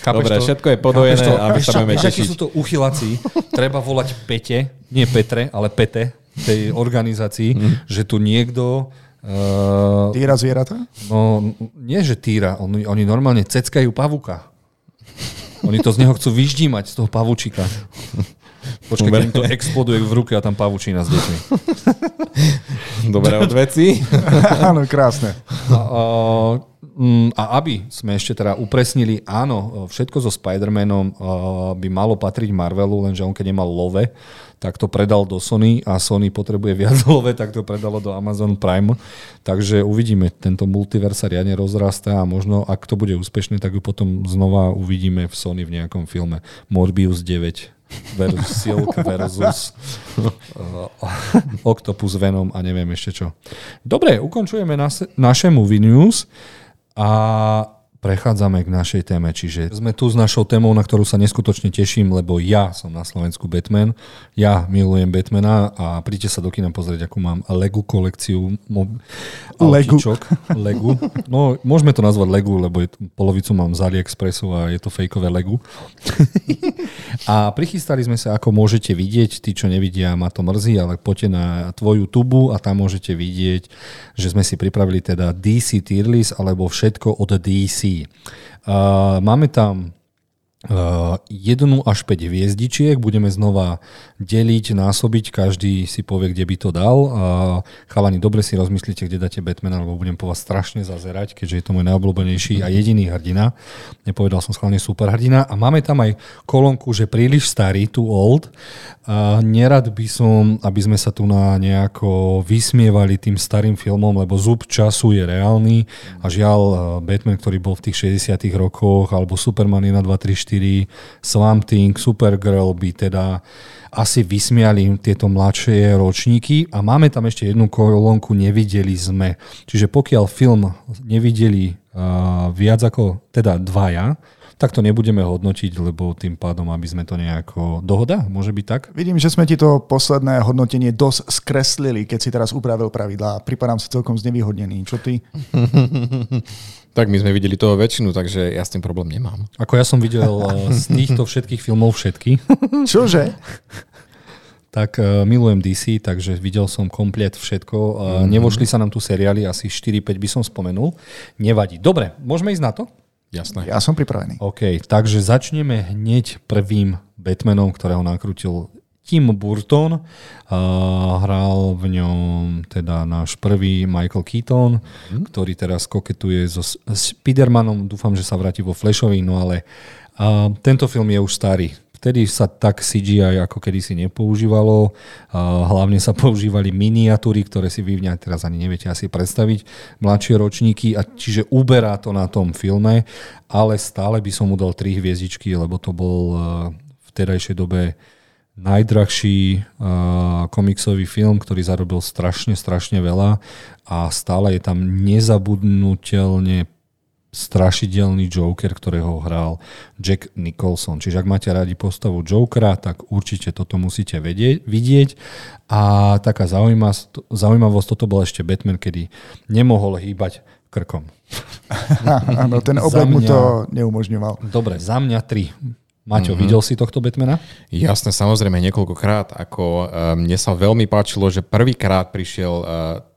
Dobre, to? všetko je podojené to? a my sa budeme tešiť. sú to uchylací, treba volať Pete, nie Petre, ale Pete tej organizácii, mm. že tu niekto Uh, týra zvieratá? No, nie, že týra. Oni, oni normálne ceckajú pavuka. Oni to z neho chcú vyždímať, z toho pavučika. Počkaj, keď im to exploduje v ruke a tam pavučina s deťmi. Dobré odveci. Áno, krásne. A, a, mm, a aby sme ešte teda upresnili, áno, všetko so Spider-Manom by malo patriť Marvelu, lenže on keď nemal love, tak to predal do Sony a Sony potrebuje viac love, tak to predalo do Amazon Prime. Takže uvidíme, tento multiverse sa riadne rozrastá a možno, ak to bude úspešné, tak ju potom znova uvidíme v Sony v nejakom filme. Morbius 9 versus Silk versus uh, Octopus Venom a neviem ešte čo. Dobre, ukončujeme naše Movie News a prechádzame k našej téme, čiže sme tu s našou témou, na ktorú sa neskutočne teším, lebo ja som na Slovensku Batman, ja milujem Batmana a príďte sa do kina pozrieť, akú mám Legu kolekciu mo- Legu. Legu. No, môžeme to nazvať Legu, lebo polovicu mám z AliExpressu a je to fejkové Legu. a prichystali sme sa, ako môžete vidieť, tí, čo nevidia, ma to mrzí, ale poďte na tvoju tubu a tam môžete vidieť, že sme si pripravili teda DC tier list, alebo všetko od DC. Uh, máme tam jednu až 5 hviezdičiek, budeme znova deliť, násobiť, každý si povie, kde by to dal. Chalani, dobre si rozmyslíte, kde dáte Batmana, lebo budem po vás strašne zazerať, keďže je to môj najobľúbenejší a jediný hrdina. Nepovedal som schválne super hrdina. A máme tam aj kolónku, že príliš starý, too old. Nerad by som, aby sme sa tu na nejako vysmievali tým starým filmom, lebo zub času je reálny a žiaľ Batman, ktorý bol v tých 60 rokoch, alebo Superman 1, 2, 3, 4, Swamp Thing, Supergirl by teda asi vysmiali tieto mladšie ročníky a máme tam ešte jednu kolónku Nevideli sme. Čiže pokiaľ film nevideli uh, viac ako teda dvaja, tak to nebudeme hodnotiť, lebo tým pádom, aby sme to nejako... Dohoda? Môže byť tak? Vidím, že sme ti to posledné hodnotenie dosť skreslili, keď si teraz upravil pravidlá. Pripadám si celkom znevýhodnený. Čo ty? tak my sme videli toho väčšinu, takže ja s tým problém nemám. Ako ja som videl eh, z týchto všetkých filmov všetky. Čože? tak uh, milujem DC, takže videl som komplet všetko. Uh, mm-hmm. Nevošli sa nám tu seriály, asi 4-5 by som spomenul. Nevadí. Dobre, môžeme ísť na to? Jasné. Ja som pripravený. OK, takže začneme hneď prvým Batmanom, ktorého nakrútil Tim Burton. Uh, hral v ňom teda náš prvý Michael Keaton, mm. ktorý teraz koketuje so Spidermanom. Dúfam, že sa vráti vo Flashovi, no ale uh, tento film je už starý. Vtedy sa tak CGI ako kedysi nepoužívalo. Hlavne sa používali miniatúry, ktoré si vy teraz ani neviete asi predstaviť, mladšie ročníky, a čiže uberá to na tom filme, ale stále by som mu dal tri hviezdičky, lebo to bol v terajšej dobe najdrahší komiksový film, ktorý zarobil strašne, strašne veľa a stále je tam nezabudnutelne strašidelný Joker, ktorého hral Jack Nicholson. Čiže ak máte radi postavu Jokera, tak určite toto musíte vedieť, vidieť. A taká zaujímavosť, toto bol ešte Batman, kedy nemohol hýbať krkom. Áno, ten oblek mu to neumožňoval. Dobre, za mňa tri. Maťo, mm-hmm. videl si tohto Batmana? Jasne, samozrejme, niekoľkokrát. Ako, um, mne sa veľmi páčilo, že prvýkrát prišiel uh,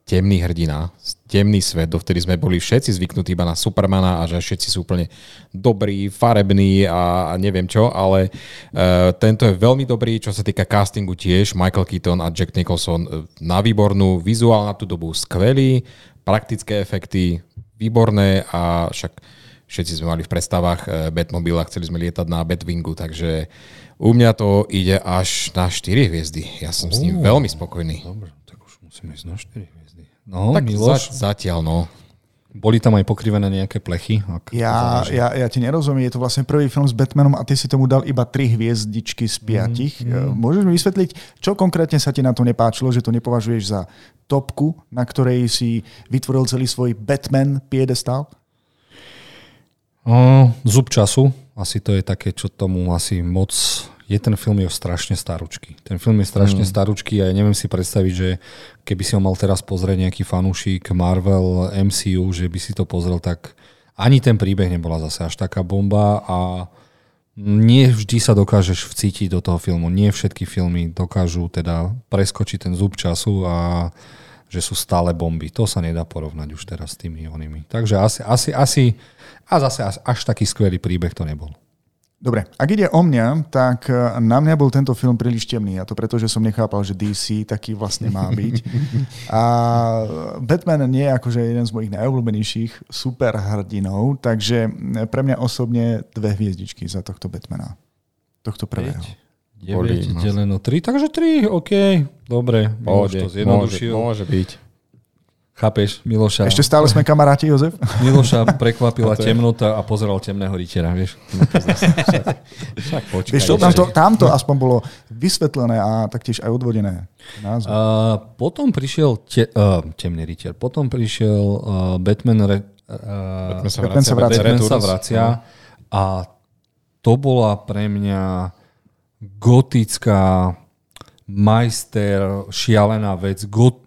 temný hrdina, temný svet, dovtedy sme boli všetci zvyknutí iba na Supermana a že všetci sú úplne dobrí, farební a, a neviem čo, ale uh, tento je veľmi dobrý, čo sa týka castingu tiež. Michael Keaton a Jack Nicholson na výbornú, vizuál na tú dobu skvelý, praktické efekty výborné a však všetci sme mali v predstavách uh, Batmobila, chceli sme lietať na Batwingu, takže u mňa to ide až na 4 hviezdy. Ja som uh, s ním veľmi spokojný. Dobre, tak už musíme ísť na 4 hviezdy. No, tak Miloš. Za, zatiaľ, no. Boli tam aj pokrivené nejaké plechy? Ak ja, ja, ja ti nerozumiem, je to vlastne prvý film s Batmanom a ty si tomu dal iba tri hviezdičky z piatich. Mm, mm. Môžeš mi vysvetliť, čo konkrétne sa ti na to nepáčilo, že to nepovažuješ za topku, na ktorej si vytvoril celý svoj Batman piedestal? O, zub času, asi to je také, čo tomu asi moc je ten film je strašne staručký. Ten film je strašne mm. staručký a ja neviem si predstaviť, že keby si ho mal teraz pozrieť nejaký fanúšik Marvel, MCU, že by si to pozrel, tak ani ten príbeh nebola zase až taká bomba a nie vždy sa dokážeš vcítiť do toho filmu. Nie všetky filmy dokážu teda preskočiť ten zub času a že sú stále bomby. To sa nedá porovnať už teraz s tými onými. Takže asi, asi, asi a zase až taký skvelý príbeh to nebol. Dobre, ak ide o mňa, tak e, na mňa bol tento film príliš temný a to preto, že som nechápal, že DC taký vlastne má byť. A Batman nie je akože jeden z mojich najobľúbenejších superhrdinov, takže pre mňa osobne dve hviezdičky za tohto Batmana. Tohto prvého. 9 deleno 3, takže 3, OK, dobre. Môže, to môže, môže byť. Chápeš, Miloša... Ešte stále sme kamaráti, Jozef? Miloša prekvapila temnota a pozeral temného rytiera, vieš. No však, však počkaj, vieš tamto aspoň bolo vysvetlené a taktiež aj odvodené. Názor. Uh, potom prišiel te, uh, temný rytier, potom prišiel uh, Batman, re, uh, Batman sa vracia, Batman sa vracia, Batman sa vracia a to bola pre mňa gotická majster, šialená vec, got,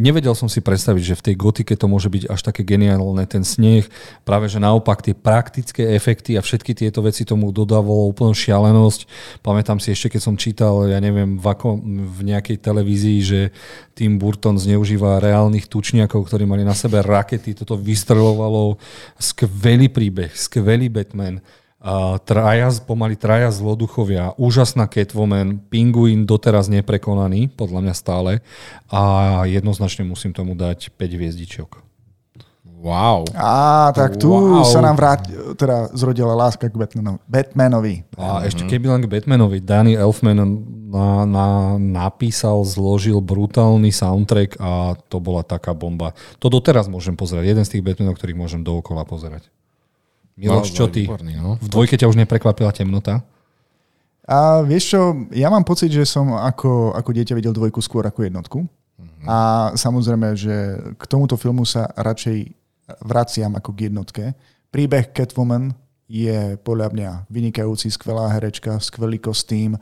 nevedel som si predstaviť, že v tej gotike to môže byť až také geniálne, ten sneh. Práve, že naopak tie praktické efekty a všetky tieto veci tomu dodávalo úplnú šialenosť. Pamätám si ešte, keď som čítal, ja neviem, v, ako, v nejakej televízii, že Tim Burton zneužíva reálnych tučniakov, ktorí mali na sebe rakety, toto vystrelovalo. Skvelý príbeh, skvelý Batman Uh, traja, pomaly traja zloduchovia, úžasná Catwoman, Pinguin doteraz neprekonaný, podľa mňa stále a jednoznačne musím tomu dať 5 hviezdičiok. Wow. Á, tak tu wow. sa nám vráť, teda zrodila láska k Batmanovi. Batmanovi. A ešte keby len k Batmanovi, Danny Elfman na, na, napísal, zložil brutálny soundtrack a to bola taká bomba. To doteraz môžem pozerať. Jeden z tých Batmanov, ktorých môžem dookola pozerať. Miloš, no, čo ty? Výborný, no. V dvojke ťa už neprekvapila temnota? A vieš čo, ja mám pocit, že som ako, ako dieťa videl dvojku skôr ako jednotku. Mm-hmm. A samozrejme, že k tomuto filmu sa radšej vraciam ako k jednotke. Príbeh Catwoman je podľa mňa vynikajúci, skvelá herečka, skvelý kostým.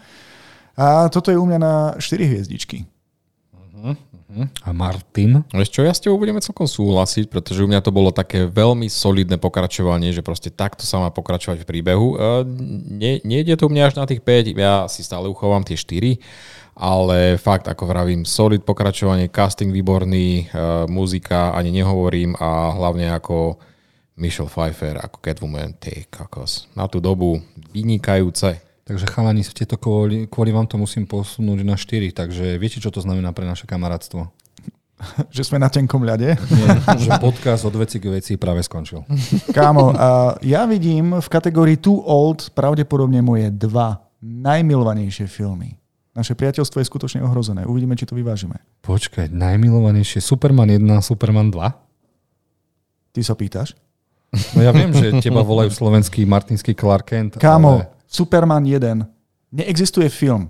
A toto je u mňa na 4 hviezdičky. Uh-huh. A Martin? Vieš čo, ja s tebou budeme celkom súhlasiť, pretože u mňa to bolo také veľmi solidné pokračovanie, že proste takto sa má pokračovať v príbehu. Uh, nie, nejde to u mňa až na tých 5, ja si stále uchovám tie 4, ale fakt, ako vravím, solid pokračovanie, casting výborný, uh, muzika ani nehovorím a hlavne ako Michelle Pfeiffer, ako Catwoman, ty kakos. Na tú dobu vynikajúce. Takže chalani, tieto kvôli, kvôli vám to musím posunúť na 4, takže viete, čo to znamená pre naše kamarátstvo? že sme na tenkom ľade? Nie, že podcast od veci k veci práve skončil. Kámo, uh, ja vidím v kategórii Too Old pravdepodobne moje dva najmilovanejšie filmy. Naše priateľstvo je skutočne ohrozené. Uvidíme, či to vyvážime. Počkaj, najmilovanejšie Superman 1 a Superman 2? Ty sa pýtaš? No ja viem, že teba volajú slovenský martinský Clark Kent. Kámo, ale... Superman 1. Neexistuje film,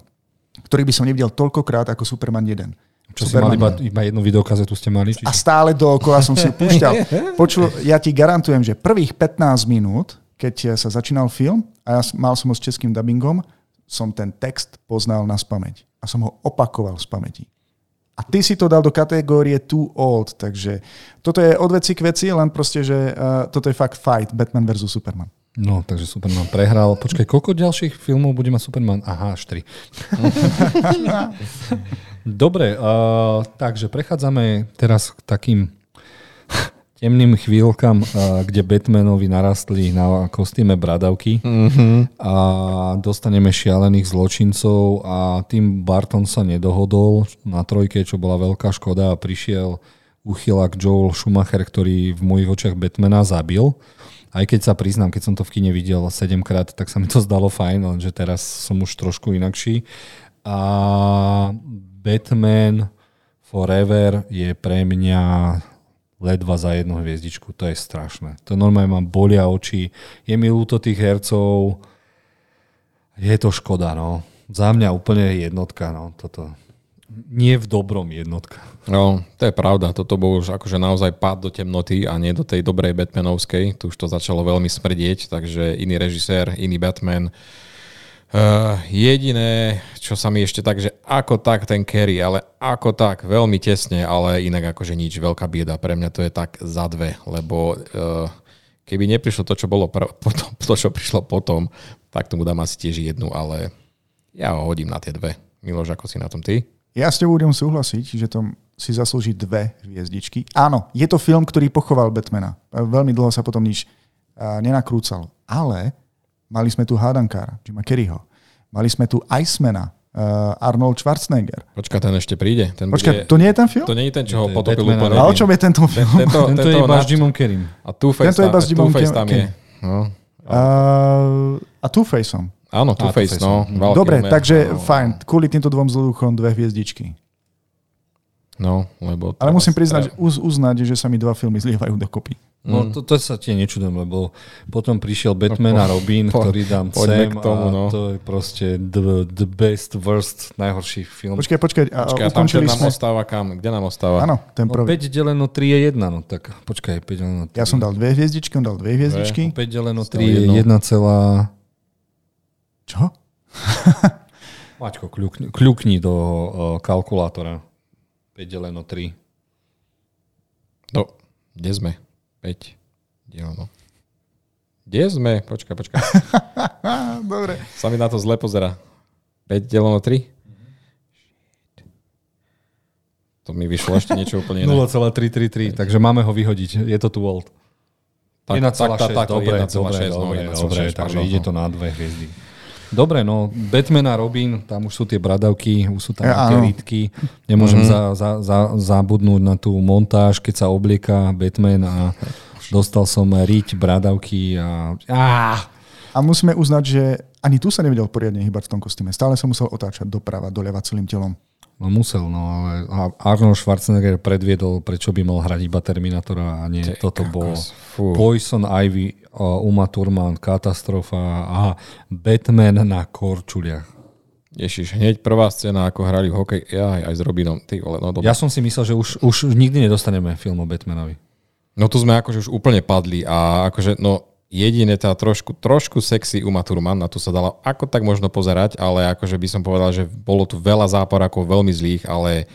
ktorý by som nevidel toľkokrát ako Superman 1. Čo Superman si mali iba, iba jednu videokazetu ste mali? Čiže... A stále dookola som si púšťal. Počul, ja ti garantujem, že prvých 15 minút, keď sa začínal film a ja mal som ho s českým dubbingom, som ten text poznal na spameť. A som ho opakoval z pamäti. A ty si to dal do kategórie too old, takže toto je od veci k veci, len proste, že uh, toto je fakt fight Batman versus Superman. No, takže Superman prehral. Počkaj, koľko ďalších filmov bude mať Superman? Aha, až tri. Dobre, uh, takže prechádzame teraz k takým temným chvíľkam, uh, kde Batmanovi narastli na kostýme bradavky mm-hmm. a dostaneme šialených zločincov a tým Barton sa nedohodol na trojke, čo bola veľká škoda a prišiel uchylak Joel Schumacher, ktorý v mojich očiach Batmana zabil aj keď sa priznám, keď som to v kine videl 7 krát, tak sa mi to zdalo fajn, lenže teraz som už trošku inakší. A Batman Forever je pre mňa ledva za jednu hviezdičku. To je strašné. To normálne mám bolia oči. Je mi ľúto tých hercov. Je to škoda, no. Za mňa úplne jednotka, no. Toto nie v dobrom jednotka. No, to je pravda. Toto bol už akože naozaj pád do temnoty a nie do tej dobrej Batmanovskej. Tu už to začalo veľmi smrdieť, takže iný režisér, iný Batman. Uh, jediné, čo sa mi ešte tak, že ako tak ten Kerry, ale ako tak, veľmi tesne, ale inak akože nič, veľká bieda. Pre mňa to je tak za dve, lebo uh, keby neprišlo to, čo bolo pr- potom, to, čo prišlo potom, tak tomu dám asi tiež jednu, ale ja ho hodím na tie dve. Miloš, ako si na tom ty? Ja s tebou budem súhlasiť, že to si zaslúži dve hviezdičky. Áno, je to film, ktorý pochoval Batmana. Veľmi dlho sa potom nič nenakrúcal. Ale mali sme tu Hádankára, Jima Kerryho. Mali sme tu Icemana, uh, Arnold Schwarzenegger. Počka, ten ešte príde. Ten Počka, bude... to nie je ten film? To nie je ten, čo ho potopil úplne. A o čom je tento film? Ten, tento, tento, tento je iba s Jimom Kerrym. A Two-Face tento je iba s Jimom tam je. No. Uh, a Two-Faceom. Áno, Two-Face, no. Dobre, takže no. fajn. Kvôli týmto dvom zloduchom dve hviezdičky. No, lebo... Ale musím priznať, uz, uznať, že sa mi dva filmy zlievajú dokopy. No, mm. to, to sa tie nečudem, lebo potom prišiel Batman a Robin, po, ktorý dám sem k tomu, no. a to je proste the, the best, worst, najhorší film. Počkaj, počkaj, a počkaj, tam, čo nám sme... ostáva kam? Kde nám ostáva? Áno, ten no, prvý. No, 5 deleno 3 je 1, no tak počkaj, 5 deleno 3. Ja som dal dve hviezdičky, on dal dve hviezdičky. 5 deleno 3 je 1, celá... Čo? Maťko, kľukni, kľukni do uh, kalkulátora. 5 deleno 3. No, kde sme? 5 deleno. Kde sme? Počkaj, počkaj. Dobre. Sa mi na to zle pozera. 5 deleno 3? To mi vyšlo ešte niečo úplne iné. 0,333, takže máme ho vyhodiť. Je to tu. Tak, 1,6, tak, dobre, 1,6, dobre, no, dobre, dobre, takže ide to na dve hviezdy. Dobre, no, Batman a Robin, tam už sú tie bradavky, už sú tam ja, rítky. Nemôžem mm-hmm. za, za, za, zabudnúť na tú montáž, keď sa oblieka Batman a dostal som riť, bradavky a... Ah! A musíme uznať, že ani tu sa nevedel poriadne hýbať v tom kostýme. Stále som musel otáčať doprava, doľava celým telom. No musel, no ale Arnold Schwarzenegger predviedol, prečo by mal hrať iba Terminatora a nie Te, toto bol Poison Ivy, uh, Uma Thurman, katastrofa a Batman na korčuliach. Ježiš, hneď prvá scéna, ako hrali hokej, ja aj, aj s Robinom. Ty vole, no Ja som si myslel, že už, už nikdy nedostaneme film o Batmanovi. No tu sme akože už úplne padli a akože, no Jediné tá trošku, trošku sexy Uma Thurman, na to sa dala ako tak možno pozerať, ale akože by som povedal, že bolo tu veľa záporákov veľmi zlých, ale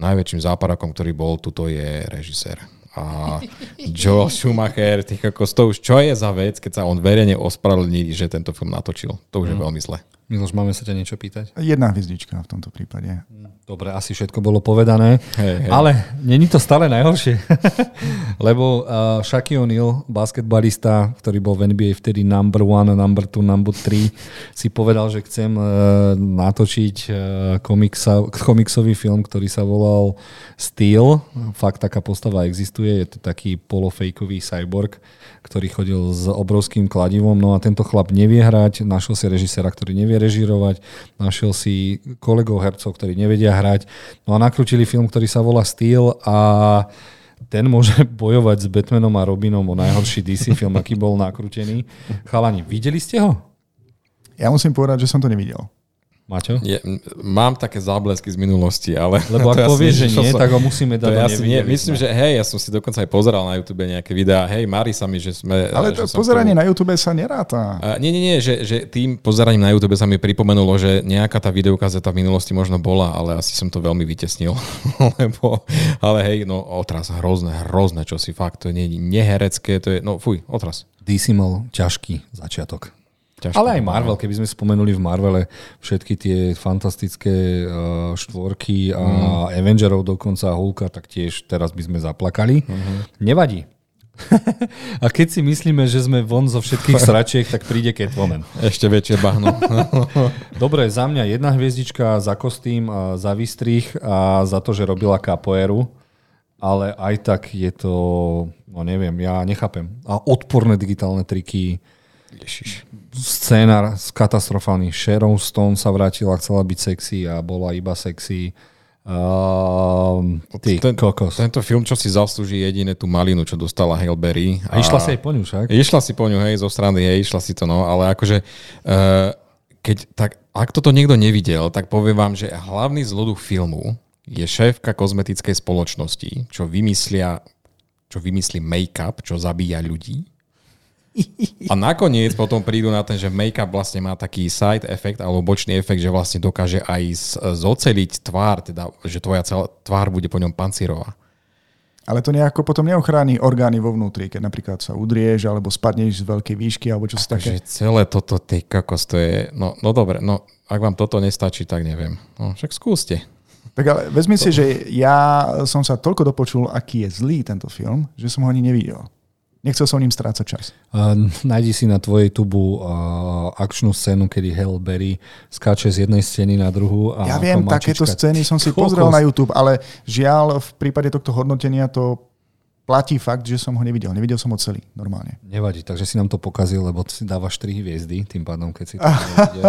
najväčším záporákom, ktorý bol tuto je režisér. A Joel Schumacher, tých ako to už čo je za vec, keď sa on verejne ospravedlní, že tento film natočil. To už mm. je veľmi zle. Miloš, máme sa ťa niečo pýtať? Jedna hviezdička v tomto prípade. Dobre, asi všetko bolo povedané, hey, hey. ale není to stále najhoršie. Lebo uh, Shaquille O'Neal, basketbalista, ktorý bol v NBA vtedy number one, number two, number three, si povedal, že chcem uh, natočiť uh, komiksa, komiksový film, ktorý sa volal Steel. Fakt taká postava existuje, je to taký polofejkový cyborg, ktorý chodil s obrovským kladivom. No a tento chlap nevie hrať, našiel si režisera, ktorý nevie režírovať, našiel si kolegov hercov, ktorí nevedia hrať. No a nakrútili film, ktorý sa volá Steel a ten môže bojovať s Batmanom a Robinom o najhorší DC film, aký bol nakrútený. Chalani, videli ste ho? Ja musím povedať, že som to nevidel. Maťo? Je, mám také záblesky z minulosti, ale... Lebo ak povieš, že nie, som, tak ho musíme dať ja nie, Myslím, že hej, ja som si dokonca aj pozeral na YouTube nejaké videá. Hej, mári sa mi, že sme... Ale to pozeranie tomu... na YouTube sa neráta. Uh, nie, nie, nie, že, že tým pozeraním na YouTube sa mi pripomenulo, že nejaká tá videokazeta v minulosti možno bola, ale asi som to veľmi vytesnil. Lebo, ale hej, no otras, hrozné, hrozné, čo si fakt, to nie je neherecké, to je, no fuj, otras. DC mal ťažký začiatok. Ťažko Ale aj Marvel, keby sme spomenuli v Marvele všetky tie fantastické uh, štvorky a mm. Avengerov dokonca Hulka, tak tiež teraz by sme zaplakali. Mm-hmm. Nevadí. a keď si myslíme, že sme von zo všetkých sračiek, tak príde Catwoman. Ešte väčšie bahno. Dobre, za mňa jedna hviezdička za kostým, a za výstrih a za to, že robila kapoeru. Ale aj tak je to, no neviem, ja nechápem. A odporné digitálne triky. Ježiš scénar katastrofálny. Sharon Stone sa vrátila, chcela byť sexy a bola iba sexy. Uh, ty, Ten, kokos. Tento film, čo si zaslúži jediné tú malinu, čo dostala Hail Berry. A, a išla si aj po ňu, však? Išla si po ňu, hej, zo strany, hej, išla si to, no, ale akože, uh, keď, tak, ak toto niekto nevidel, tak poviem vám, že hlavný zloduch filmu je šéfka kozmetickej spoločnosti, čo vymyslia, čo vymyslí make-up, čo zabíja ľudí a nakoniec potom prídu na ten, že make-up vlastne má taký side efekt alebo bočný efekt, že vlastne dokáže aj zoceliť tvár, teda že tvoja celá tvár bude po ňom pancírová. Ale to nejako potom neochráni orgány vo vnútri, keď napríklad sa udrieš alebo spadneš z veľkej výšky alebo čo si také. celé toto, ty kokos, to je... No, no dobre, no ak vám toto nestačí, tak neviem. No však skúste. Tak ale vezmi si, že ja som sa toľko dopočul, aký je zlý tento film, že som ho ani nevidel. Nechcel som ním strácať čas. Uh, nájdi si na tvojej tubu uh, akčnú scénu, kedy Hell Berry skáče z jednej scény na druhú. A ja viem, takéto scény som si pozrel na YouTube, ale žiaľ v prípade tohto hodnotenia to platí fakt, že som ho nevidel. Nevidel som ho celý, normálne. Nevadí, takže si nám to pokazil, lebo si dávaš 3 hviezdy, tým pádom, keď si to nevidel.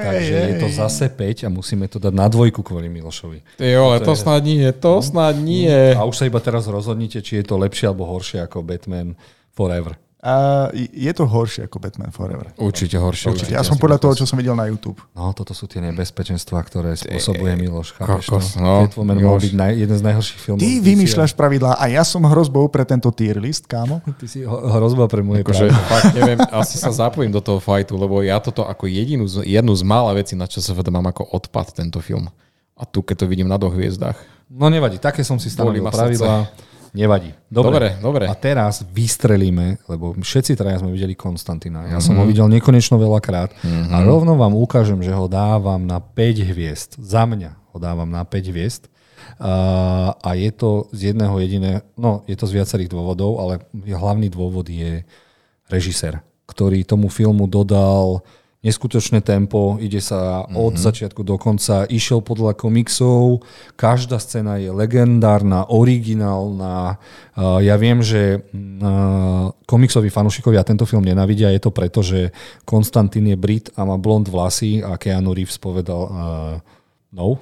takže je to zase 5 a musíme to dať na dvojku kvôli Milošovi. Jo, ale to, to je... snad nie, to no, snad nie. A už sa iba teraz rozhodnite, či je to lepšie alebo horšie ako Batman Forever. A je to horšie ako Batman Forever. Určite horšie. Určite. Ja som podľa toho, čo som videl na YouTube. No, toto sú tie nebezpečenstvá, ktoré spôsobuje Miloš. Chápeš kokos, no, Catwoman mal byť naj, jeden z najhorších filmov. Ty vymýšľaš pravidlá a ja som hrozbou pre tento tier list, kámo. Ty si hrozba pre moje akože, fakt, neviem, asi sa zapojím do toho fajtu, lebo ja toto ako jedinú, jednu z mála vecí, na čo sa mám ako odpad tento film. A tu, keď to vidím na dvoch hviezdách. No nevadí, také som si stanovil pravidlá. Nevadí. Dobre. dobre, dobre. A teraz vystrelíme, lebo všetci traja sme videli Konstantina. Ja mm-hmm. som ho mhm. videl nekonečno veľakrát mm-hmm. a rovno vám ukážem, že ho dávam na 5 hviezd. Za mňa ho dávam na 5 hviezd. A, a je to z jedného jediného, no je to z viacerých dôvodov, ale hlavný dôvod je režisér, ktorý tomu filmu dodal neskutočné tempo, ide sa mm-hmm. od začiatku do konca, išiel podľa komiksov, každá scéna je legendárna, originálna. Ja viem, že komiksoví fanúšikovia tento film nenavidia, je to preto, že Konstantín je Brit a má blond vlasy a Keanu Reeves povedal uh, no,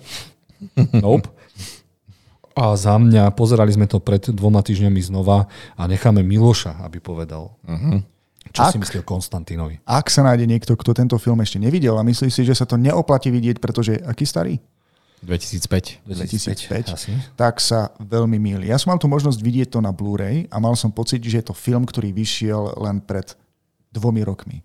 nope. A za mňa, pozerali sme to pred dvoma týždňami znova a necháme Miloša, aby povedal. Uh-huh. Čo ak, si myslí o Konstantínovi? Ak sa nájde niekto, kto tento film ešte nevidel a myslí si, že sa to neoplatí vidieť, pretože aký starý? 2005. 2005, 2005 asi. tak sa veľmi míli. Ja som mal tu možnosť vidieť to na Blu-ray a mal som pocit, že je to film, ktorý vyšiel len pred dvomi rokmi.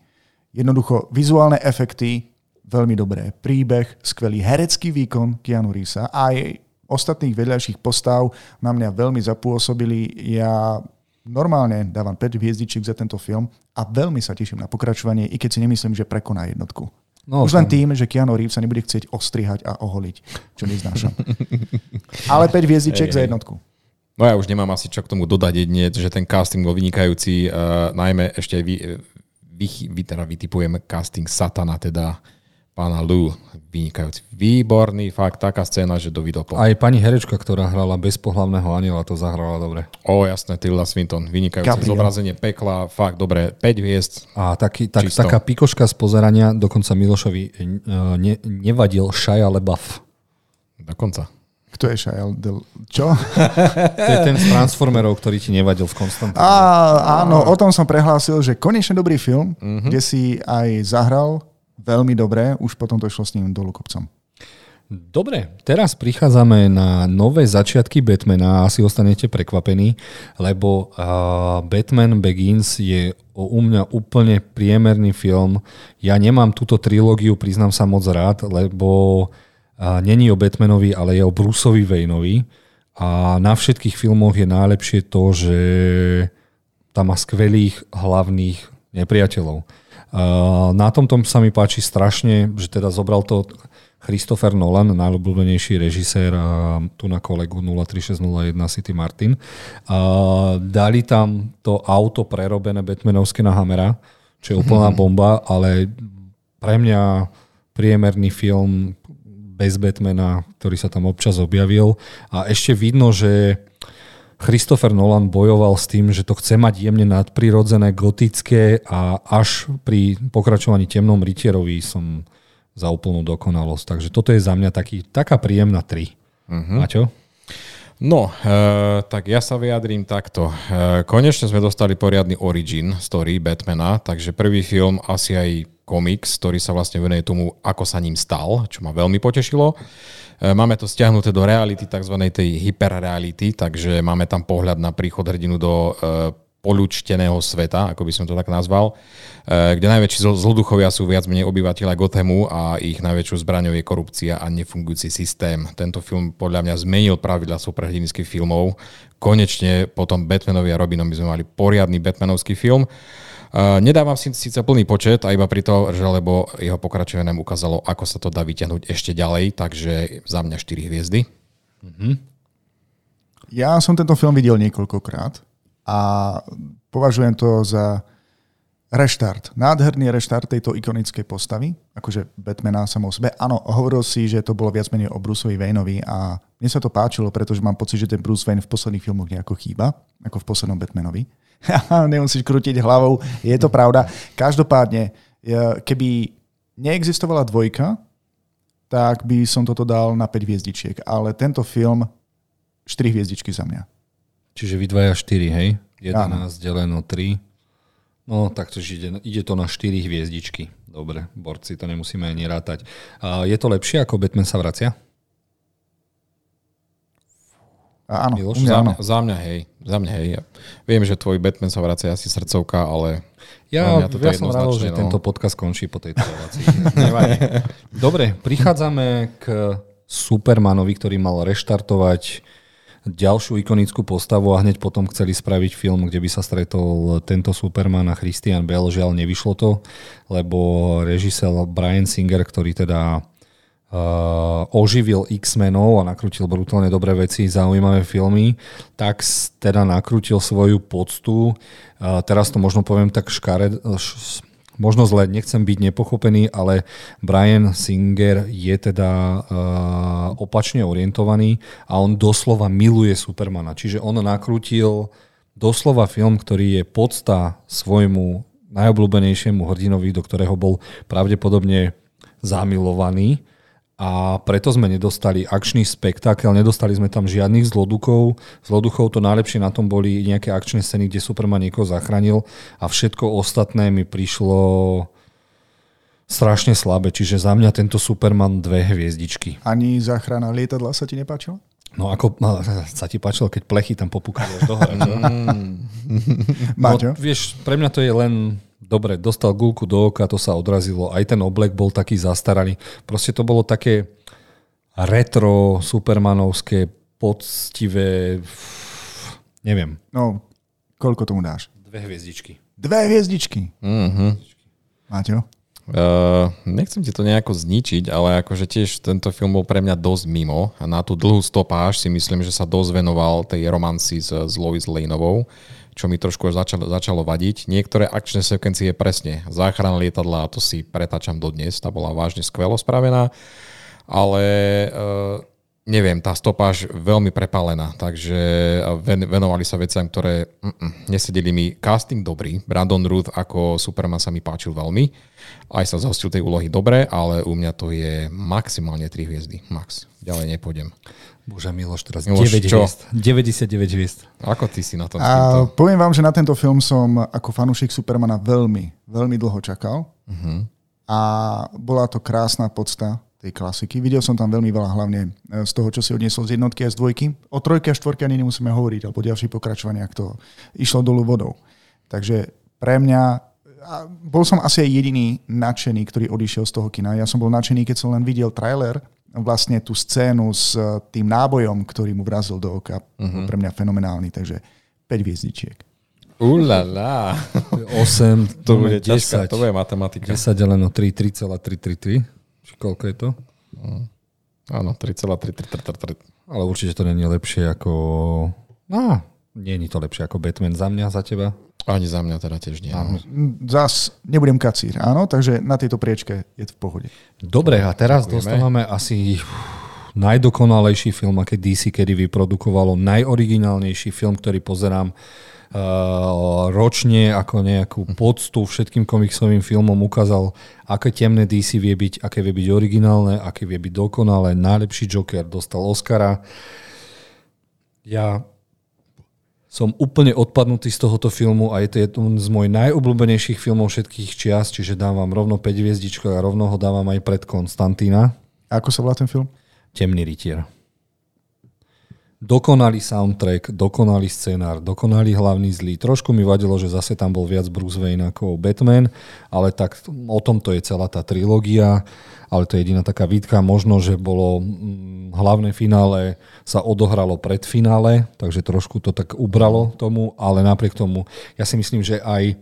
Jednoducho, vizuálne efekty, veľmi dobré. Príbeh, skvelý herecký výkon Keanu Reevesa a aj ostatných vedľajších postav na mňa veľmi zapôsobili. Ja normálne dávam 5 hviezdičiek za tento film a veľmi sa teším na pokračovanie, i keď si nemyslím, že prekoná jednotku. No, Už len tým, že Keanu Reeves sa nebude chcieť ostrihať a oholiť, čo neznášam. Ale 5 hviezdičiek za jednotku. No ja už nemám asi čo k tomu dodať jedne, že ten casting bol vynikajúci, uh, najmä ešte vy, vy, vy teda vytipujem casting Satana, teda pána Lou, vynikajúci. Výborný, fakt, taká scéna, že do po. Aj pani herečka, ktorá hrala bezpohlavného aniela, to zahrala dobre. O, jasné, Tilda Swinton, vynikajúce Gabriel. zobrazenie pekla, fakt dobre, 5 hviezd. A taký, tak, taká pikoška z pozerania, dokonca Milošovi e, ne, nevadil Shia LeBuff. Dokonca. Kto je Shia Del... Čo? to je ten z Transformerov, ktorý ti nevadil v Konstantíne. Áno, o tom som prehlásil, že konečne dobrý film, mm-hmm. kde si aj zahral veľmi dobré, už potom to išlo s ním dolu kopcom. Dobre, teraz prichádzame na nové začiatky Batmana a asi ostanete prekvapení, lebo uh, Batman Begins je u mňa úplne priemerný film. Ja nemám túto trilógiu, priznám sa moc rád, lebo uh, není o Batmanovi, ale je o Bruceovi Wayneovi. A na všetkých filmoch je najlepšie to, že tam má skvelých hlavných nepriateľov. Na tomto sa mi páči strašne, že teda zobral to Christopher Nolan, najľubľúbenejší režisér tu na kolegu 03601 City Martin. Dali tam to auto prerobené Batmanovské na Hamera, čo je úplná bomba, ale pre mňa priemerný film bez Batmana, ktorý sa tam občas objavil. A ešte vidno, že Christopher Nolan bojoval s tým, že to chce mať jemne nadprirodzené, gotické a až pri pokračovaní temnom rytierovi som za úplnú dokonalosť. Takže toto je za mňa taký, taká príjemná 3. Uh-huh. Maťo? No, e, tak ja sa vyjadrím takto. E, konečne sme dostali poriadny origin story Batmana, takže prvý film asi aj komiks, ktorý sa vlastne venuje tomu, ako sa ním stal, čo ma veľmi potešilo. E, máme to stiahnuté do reality, tzv. tej hyperreality, takže máme tam pohľad na príchod hrdinu do e, polučteného sveta, ako by som to tak nazval, e, kde najväčší zloduchovia sú viac menej obyvateľa Gothemu a ich najväčšou zbraňou je korupcia a nefungujúci systém. Tento film podľa mňa zmenil pravidla superhrdinských filmov. Konečne potom Batmanovi a Robinom by sme mali poriadny Batmanovský film. Nedávam si síce plný počet, a iba pri to, že lebo jeho pokračovanie nám ukázalo, ako sa to dá vyťahnuť ešte ďalej, takže za mňa 4 hviezdy. Mm-hmm. Ja som tento film videl niekoľkokrát a považujem to za reštart, nádherný reštart tejto ikonickej postavy, akože Batmana samo o sebe. Áno, hovoril si, že to bolo viac menej o Bruceovi Wayneovi a mne sa to páčilo, pretože mám pocit, že ten Bruce Wayne v posledných filmoch nejako chýba, ako v poslednom Batmanovi. nemusíš krútiť hlavou, je to pravda. Každopádne, keby neexistovala dvojka, tak by som toto dal na 5 hviezdičiek. Ale tento film 4 hviezdičky za mňa. Čiže vy dvaja 4, hej? 11 deleno 3. No, tak to ide, ide to na 4 hviezdičky. Dobre, borci, to nemusíme ani rátať. je to lepšie, ako Batman sa vracia? Áno, Miloš, mňa, za, áno. Za mňa hej. Za mňa hej. Ja viem, že tvoj Batman sa vracia asi srdcovka, ale ja, mňa ja som rád, že no. tento podcast končí po tejto relácii. Dobre, prichádzame k Supermanovi, ktorý mal reštartovať ďalšiu ikonickú postavu a hneď potom chceli spraviť film, kde by sa stretol tento Superman a Christian Bell. Žiaľ, nevyšlo to, lebo režisér Brian Singer, ktorý teda uh, oživil X-menov a nakrútil brutálne dobré veci, zaujímavé filmy, tak teda nakrútil svoju poctu. Uh, teraz to možno poviem tak škared, možno zle, nechcem byť nepochopený, ale Brian Singer je teda uh, opačne orientovaný a on doslova miluje Supermana. Čiže on nakrútil doslova film, ktorý je podsta svojmu najobľúbenejšiemu hrdinovi, do ktorého bol pravdepodobne zamilovaný a preto sme nedostali akčný spektakel, nedostali sme tam žiadnych zlodukov. Zloduchov to najlepšie na tom boli nejaké akčné scény, kde Superman niekoho zachránil a všetko ostatné mi prišlo strašne slabé. Čiže za mňa tento Superman dve hviezdičky. Ani záchrana lietadla sa ti nepáčila? No ako no, sa ti páčilo, keď plechy tam popúkali až do hora. no, vieš, pre mňa to je len dobre, dostal gulku do oka, to sa odrazilo, aj ten oblek bol taký zastaraný. Proste to bolo také retro, supermanovské, poctivé, neviem. No, koľko tomu dáš? Dve hviezdičky. Dve hviezdičky? Mm-hmm. Máťo? Uh, nechcem ti to nejako zničiť, ale akože tiež tento film bol pre mňa dosť mimo. A na tú dlhú stopáž si myslím, že sa dosť venoval tej romanci s, s Lois Laneovou čo mi trošku začalo, začalo vadiť. Niektoré akčné sekvencie presne. Záchrana lietadla, to si pretáčam dodnes, tá bola vážne skvelo spravená, ale uh, neviem, tá stopáž veľmi prepálená, takže ven, venovali sa veciam, ktoré mm, nesedeli mi. Casting dobrý, Brandon Ruth ako Superman sa mi páčil veľmi, aj sa zhostil tej úlohy dobre, ale u mňa to je maximálne 3 hviezdy, max. Ďalej nepôjdem. Bože Miloš, teraz Miloš, 9 čo? hviezd. 99 hviezd. Ako ty si na tom A poviem vám, že na tento film som ako fanúšik Supermana veľmi, veľmi dlho čakal. Uh-huh. A bola to krásna podsta tej klasiky. Videl som tam veľmi veľa, hlavne e, z toho, čo si odniesol z jednotky a z dvojky. O trojke a štvorke ani nemusíme hovoriť, alebo ďalšie pokračovania, ak to išlo dolu vodou. Takže pre mňa, a bol som asi aj jediný nadšený, ktorý odišiel z toho kina. Ja som bol nadšený, keď som len videl trailer vlastne tú scénu s eh, tým nábojom, ktorý mu vrazil do oka. Uh-huh. Pre mňa fenomenálny, takže 5 hviezdičiek. Ulala. 8, to bude 10, ťažká, to bude matematika. 10 deleno 3, 3,333. Či koľko je to? Uh, áno, 3,333. Ale určite to je lepšie ako... No, nie je to lepšie ako Batman za mňa, za teba. Ani za mňa teda tiež nie. Áno. Zas nebudem kacír, áno, takže na tejto priečke je v pohode. Dobre, a teraz Ďakujeme. dostávame asi najdokonalejší film, aké DC kedy vyprodukovalo, najoriginálnejší film, ktorý pozerám ročne ako nejakú poctu všetkým komiksovým filmom ukázal, aké temné DC vie byť, aké vie byť originálne, aké vie byť dokonalé. Najlepší Joker dostal Oscara. Ja som úplne odpadnutý z tohoto filmu a je to jeden z mojich najobľúbenejších filmov všetkých čias, čiže dám vám rovno 5 hviezdičkov a rovno ho dávam aj pred Konstantína. A ako sa volá ten film? Temný rytier. Dokonalý soundtrack, dokonalý scenár, dokonalý hlavný zlý. Trošku mi vadilo, že zase tam bol viac Bruce Wayne ako Batman, ale tak o tomto je celá tá trilógia, ale to je jediná taká výtka. Možno, že bolo mm, hlavné finále sa odohralo pred finále, takže trošku to tak ubralo tomu, ale napriek tomu ja si myslím, že aj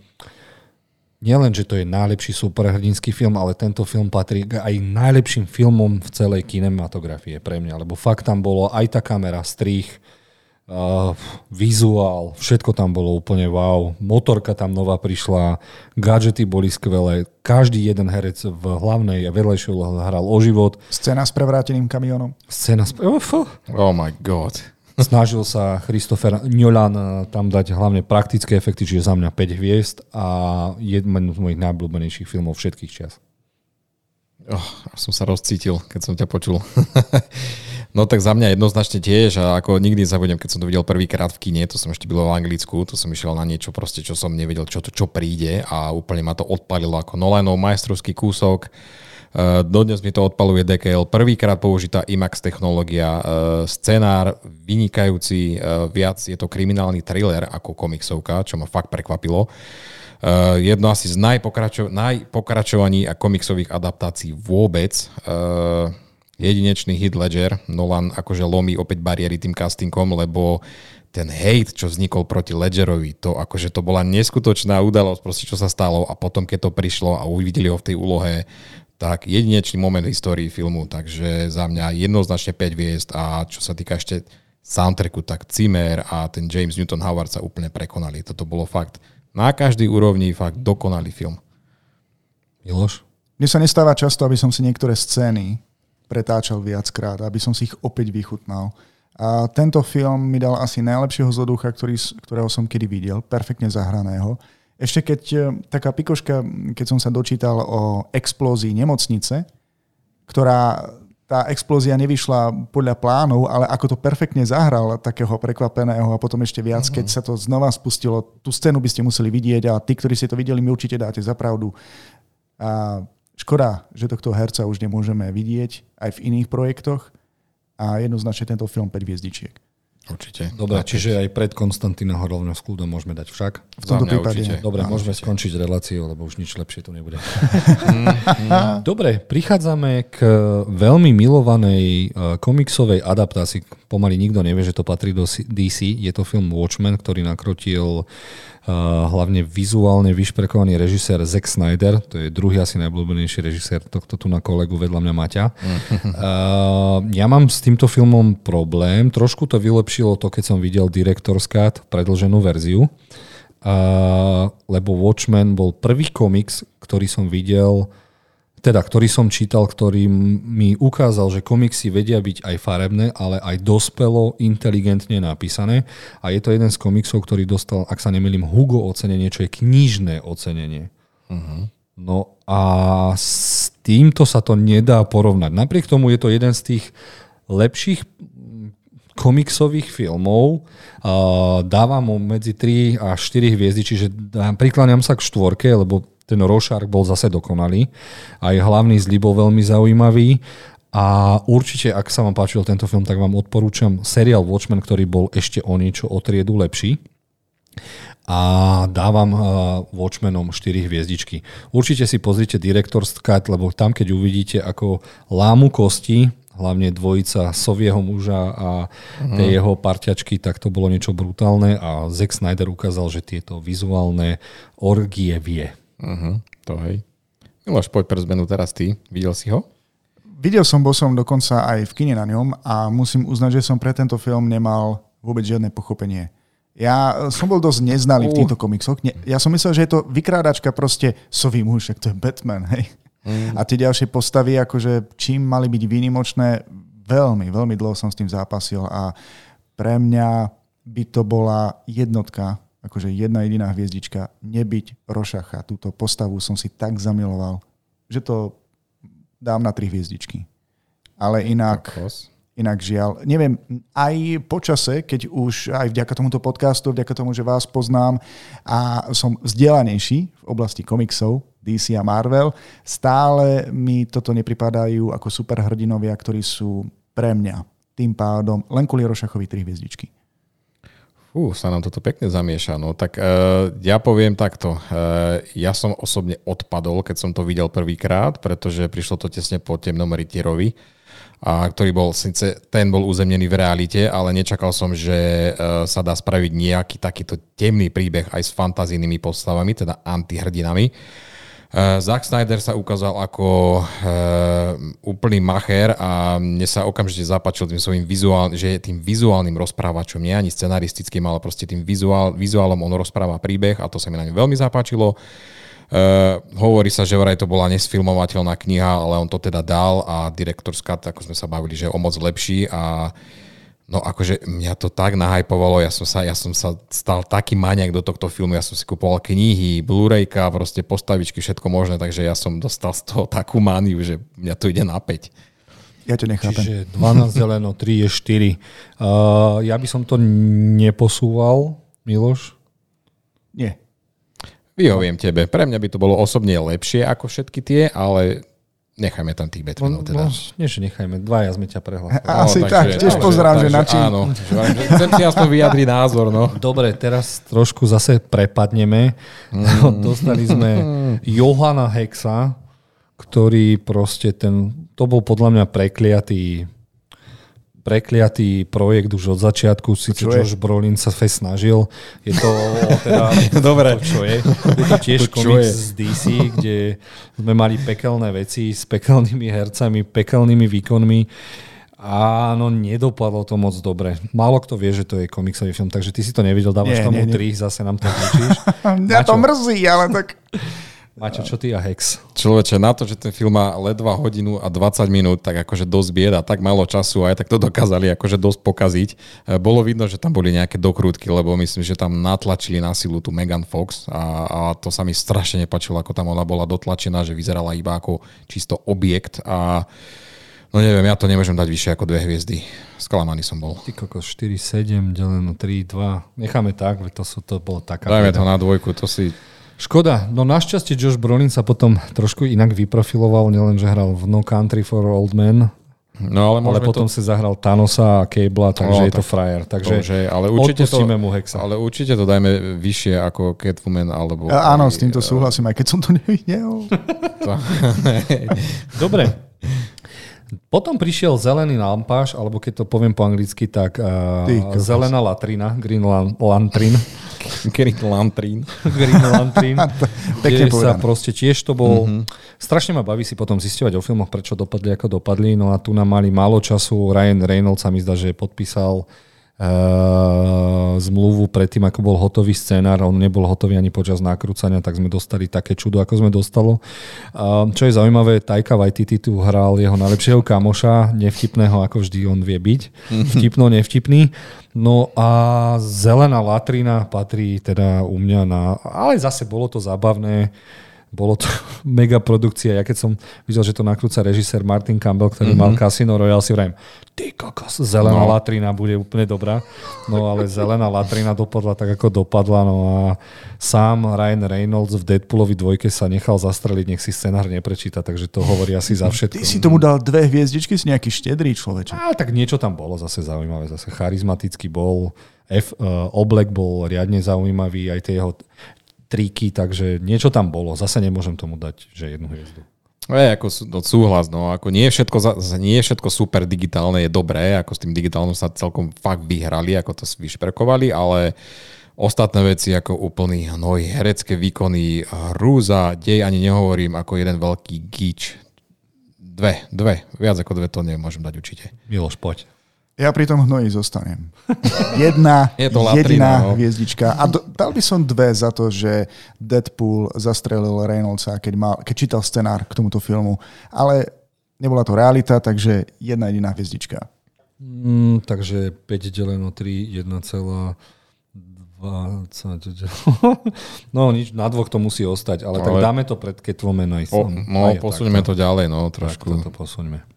nielen, že to je najlepší superhrdinský film, ale tento film patrí aj najlepším filmom v celej kinematografie pre mňa, lebo fakt tam bolo aj tá kamera, strých, uh, vizuál, všetko tam bolo úplne wow. Motorka tam nová prišla, gadžety boli skvelé, každý jeden herec v hlavnej a vedlejšej úlohe hral o život. Scéna s prevráteným kamionom. Scéna s... Oh my god. Snažil sa Christopher Nolan eh, tam dať hlavne praktické efekty, čiže za mňa 5 hviezd a jeden z mojich najobľúbenejších filmov všetkých čas. Oh, som sa rozcítil, keď som ťa počul. no tak za mňa jednoznačne tiež a ako nikdy zabudnem, keď som to videl prvýkrát v kine, to som ešte bylo v Anglicku, to som išiel na niečo proste, čo som nevedel, čo, to, čo príde a úplne ma to odpalilo ako Nolanov majstrovský kúsok dodnes mi to odpaluje DKL. Prvýkrát použitá IMAX technológia, eh, scenár vynikajúci, eh, viac je to kriminálny thriller ako komiksovka, čo ma fakt prekvapilo. Jedno asi z najpokračo- najpokračovaní a komiksových adaptácií vôbec. Jedinečný hit Ledger. Nolan akože lomí opäť bariéry tým castingom, lebo ten hate, čo vznikol proti Ledgerovi, to akože to bola neskutočná udalosť, proste čo sa stalo a potom, keď to prišlo a uvideli ho v tej úlohe, tak jedinečný moment v histórii filmu, takže za mňa jednoznačne 5 hviezd a čo sa týka ešte soundtracku, tak Zimmer a ten James Newton Howard sa úplne prekonali. Toto bolo fakt na každý úrovni fakt dokonalý film. Miloš? Mne sa nestáva často, aby som si niektoré scény pretáčal viackrát, aby som si ich opäť vychutnal. A tento film mi dal asi najlepšieho zloducha, ktorý, ktorého som kedy videl, perfektne zahraného. Ešte keď e, taká pikoška, keď som sa dočítal o explózii nemocnice, ktorá tá explózia nevyšla podľa plánov, ale ako to perfektne zahral takého prekvapeného a potom ešte viac, keď sa to znova spustilo, tú scénu by ste museli vidieť a tí, ktorí ste to videli, mi určite dáte za pravdu. A škoda, že tohto herca už nemôžeme vidieť aj v iných projektoch a jednoznačne tento film 5 hviezdičiek. Určite. Dobre, tak, čiže aj pred Konstantína rovno s kľudom môžeme dať však? V tomto prípade. Určite. Dobre, Áno, môžeme určite. skončiť reláciu, lebo už nič lepšie tu nebude. Dobre, prichádzame k veľmi milovanej e, komiksovej adaptácii. Pomaly nikto nevie, že to patrí do DC. Je to film Watchmen, ktorý nakrotil hlavne vizuálne vyšperkovaný režisér Zack Snyder, to je druhý asi najblúbenejší režisér tohto tu na kolegu vedľa mňa Maťa. ja mám s týmto filmom problém, trošku to vylepšilo to, keď som videl Director's Cut, predlženú verziu, lebo Watchmen bol prvý komiks, ktorý som videl teda, ktorý som čítal, ktorý mi ukázal, že komiksy vedia byť aj farebné, ale aj dospelo, inteligentne napísané. A je to jeden z komiksov, ktorý dostal, ak sa nemýlim, Hugo ocenenie, čo je knižné ocenenie. Uh-huh. No a s týmto sa to nedá porovnať. Napriek tomu je to jeden z tých lepších komiksových filmov. Dávam mu medzi 3 a 4 hviezdy, čiže prikláňam sa k štvorke, lebo ten Rorschach bol zase dokonalý. Aj hlavný zlý bol veľmi zaujímavý. A určite, ak sa vám páčil tento film, tak vám odporúčam seriál Watchmen, ktorý bol ešte o niečo o triedu lepší. A dávam uh, Watchmenom 4 hviezdičky. Určite si pozrite Director's Cut, lebo tam, keď uvidíte, ako lámu kosti, hlavne dvojica Sovieho muža a uh-huh. tie jeho parťačky, tak to bolo niečo brutálne a Zack Snyder ukázal, že tieto vizuálne orgie vie. Uh-huh, to hej. Miloš, poď pre zmenu teraz ty. Videl si ho? Videl som, bol som dokonca aj v kine na ňom a musím uznať, že som pre tento film nemal vôbec žiadne pochopenie. Ja som bol dosť neznalý uh. v týchto komiksoch. Ja som myslel, že je to vykrádačka proste sový muž, to je Batman, hej. Mm. A tie ďalšie postavy, akože čím mali byť výnimočné, veľmi, veľmi dlho som s tým zápasil a pre mňa by to bola jednotka akože jedna jediná hviezdička, nebyť Rošacha. Túto postavu som si tak zamiloval, že to dám na tri hviezdičky. Ale inak, inak žiaľ, neviem, aj počase, keď už aj vďaka tomuto podcastu, vďaka tomu, že vás poznám a som vzdelanejší v oblasti komiksov, DC a Marvel, stále mi toto nepripadajú ako superhrdinovia, ktorí sú pre mňa tým pádom len kvôli Rošachovi tri hviezdičky. Fú, sa nám toto pekne zamieša. No tak uh, ja poviem takto. Uh, ja som osobne odpadol, keď som to videl prvýkrát, pretože prišlo to tesne po temnom rytierovi, a ktorý bol, síce ten bol uzemnený v realite, ale nečakal som, že uh, sa dá spraviť nejaký takýto temný príbeh aj s fantazijnými postavami, teda antihrdinami. Uh, Zack Snyder sa ukázal ako uh, úplný macher a mne sa okamžite zapáčil tým svojím vizuál, že je tým vizuálnym rozprávačom, nie ani scenaristickým, ale proste tým vizuál, vizuálom on rozpráva príbeh a to sa mi na ňom veľmi zapáčilo. Uh, hovorí sa, že vraj to bola nesfilmovateľná kniha, ale on to teda dal a direktor Scott, ako sme sa bavili, že je o moc lepší a uh, No akože mňa to tak nahypovalo, ja som sa, ja som sa stal taký maniak do tohto filmu, ja som si kupoval knihy, Blu-rayka, proste postavičky, všetko možné, takže ja som dostal z toho takú mániu, že mňa to ide na 5. Ja to nechápem. Čiže 12 zeleno, 3 je 4. Uh, ja by som to neposúval, Miloš? Nie. Vyhoviem tebe. Pre mňa by to bolo osobne lepšie ako všetky tie, ale Nechajme tam tých Batmanov no, teda. No, nie, že nechajme. Dvaja sme ťa prehlasili. Asi no, tak, tiež pozerám, že na čím. Áno, chcem si aspoň vyjadriť názor. No. Dobre, teraz trošku zase prepadneme. Mm. Dostali sme Johana Hexa, ktorý proste ten, to bol podľa mňa prekliatý prekliatý projekt už od začiatku, síce Josh Brolin sa fest snažil, je to teda, Dobre. To, čo je. Je to tiež to, komiks z DC, kde sme mali pekelné veci s pekelnými hercami, pekelnými výkonmi. Áno, nedopadlo to moc dobre. Málo kto vie, že to je komiksový film, takže ty si to nevidel, dávaš nie, tomu nie, nie. 3, zase nám to zničíš. Mňa to mrzí, ale tak... Maťo, čo ty a Hex? Človeče, na to, že ten film má ledva hodinu a 20 minút, tak akože dosť bieda, tak málo času, aj tak to dokázali akože dosť pokaziť. E, bolo vidno, že tam boli nejaké dokrútky, lebo myslím, že tam natlačili na silu tú Megan Fox a, a to sa mi strašne nepačilo, ako tam ona bola dotlačená, že vyzerala iba ako čisto objekt a No neviem, ja to nemôžem dať vyššie ako dve hviezdy. Sklamaný som bol. Ty kokos 4, 7, deleno 3, 2. Necháme tak, to, sú, to bolo taká... Dajme to na dvojku, to si... Škoda, no našťastie Josh Brolin sa potom trošku inak vyprofiloval, nielen, že hral v No Country for Old Men, No, ale, ale potom to... si zahral Thanosa a Cable, takže no, je tak to frajer. Takže to, že, ale určite to, mu Hexa. Ale určite to dajme vyššie ako Catwoman alebo... Ja, áno, s týmto súhlasím, aj keď som to nevidel. Dobre, potom prišiel zelený lampáš, alebo keď to poviem po anglicky, tak uh, zelená latrina, green lantrin. green lantrin. green lantrin. kde sa proste tiež to bol... Mm-hmm. Strašne ma baví si potom zistovať o filmoch, prečo dopadli, ako dopadli. No a tu nám mali málo času. Ryan Reynolds sa mi zdá, že podpísal zmluvu predtým, ako bol hotový scenár. On nebol hotový ani počas nakrúcania, tak sme dostali také čudo, ako sme dostalo. Čo je zaujímavé, Taika Waititi tu hral jeho najlepšieho kamoša, nevtipného, ako vždy on vie byť. Mhm. Vtipno, nevtipný. No a zelená latrina patrí teda u mňa na... Ale zase bolo to zábavné bolo to mega produkcia. Ja keď som videl, že to nakrúca režisér Martin Campbell, ktorý mm-hmm. mal Casino Royale, si vrajím, ty kokos, zelená no. latrina bude úplne dobrá. No ale zelená latrina dopadla tak, ako dopadla. No a sám Ryan Reynolds v Deadpoolovi dvojke sa nechal zastreliť, nech si scenár neprečíta, takže to hovorí asi za všetko. Ty si tomu dal dve hviezdičky, si nejaký štedrý človeč. A tak niečo tam bolo zase zaujímavé, zase charizmatický bol. F, uh, Oblek bol riadne zaujímavý, aj tie jeho triky, takže niečo tam bolo. Zase nemôžem tomu dať, že jednu hviezdu. Je, ako no, súhlas, no, ako nie všetko, nie všetko super digitálne, je dobré, ako s tým digitálnym sa celkom fakt vyhrali, ako to vyšperkovali, ale ostatné veci ako úplný hnoj, herecké výkony, hrúza, dej ani nehovorím, ako jeden veľký gíč. Dve, dve, viac ako dve to nemôžem dať určite. Miloš, poď. Ja pri tom hnoji zostanem. Jedna Je to latrina, jediná no. hviezdička. A do, dal by som dve za to, že Deadpool zastrelil Reynoldsa, keď, mal, keď čítal scenár k tomuto filmu. Ale nebola to realita, takže jedna jediná hviezdička. Mm, takže 5 deleno 3, 1,2. no nič, na dvoch to musí ostať, ale, ale... tak dáme to pred aj. O, no, aj posuňme to ďalej, no, trošku. Tak to posuňme.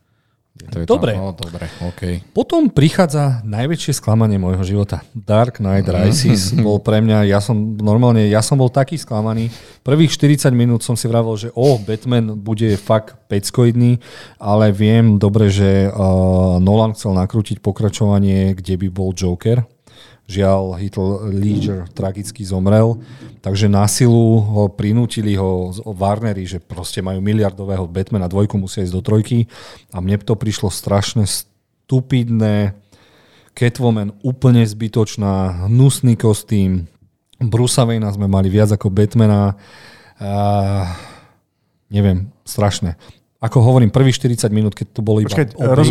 To je dobre. Tam, no, dobre, okay. Potom prichádza najväčšie sklamanie môjho života. Dark Knight Rises bol pre mňa, ja som normálne, ja som bol taký sklamaný. Prvých 40 minút som si vravel, že o, oh, Batman bude fakt peckoidný, ale viem dobre, že uh, Nolan chcel nakrútiť pokračovanie, kde by bol Joker Žiaľ, Heath Ledger tragicky zomrel, takže na silu ho prinútili ho Warneri, že proste majú miliardového Batmana dvojku, musia ísť do trojky. A mne to prišlo strašne stupidné, Catwoman úplne zbytočná, hnusný kostým, Brusa Wayne sme mali viac ako Batmana, uh, neviem, strašné. Ako hovorím, prvých 40 minút, keď to bolo iba Počkej, o roz...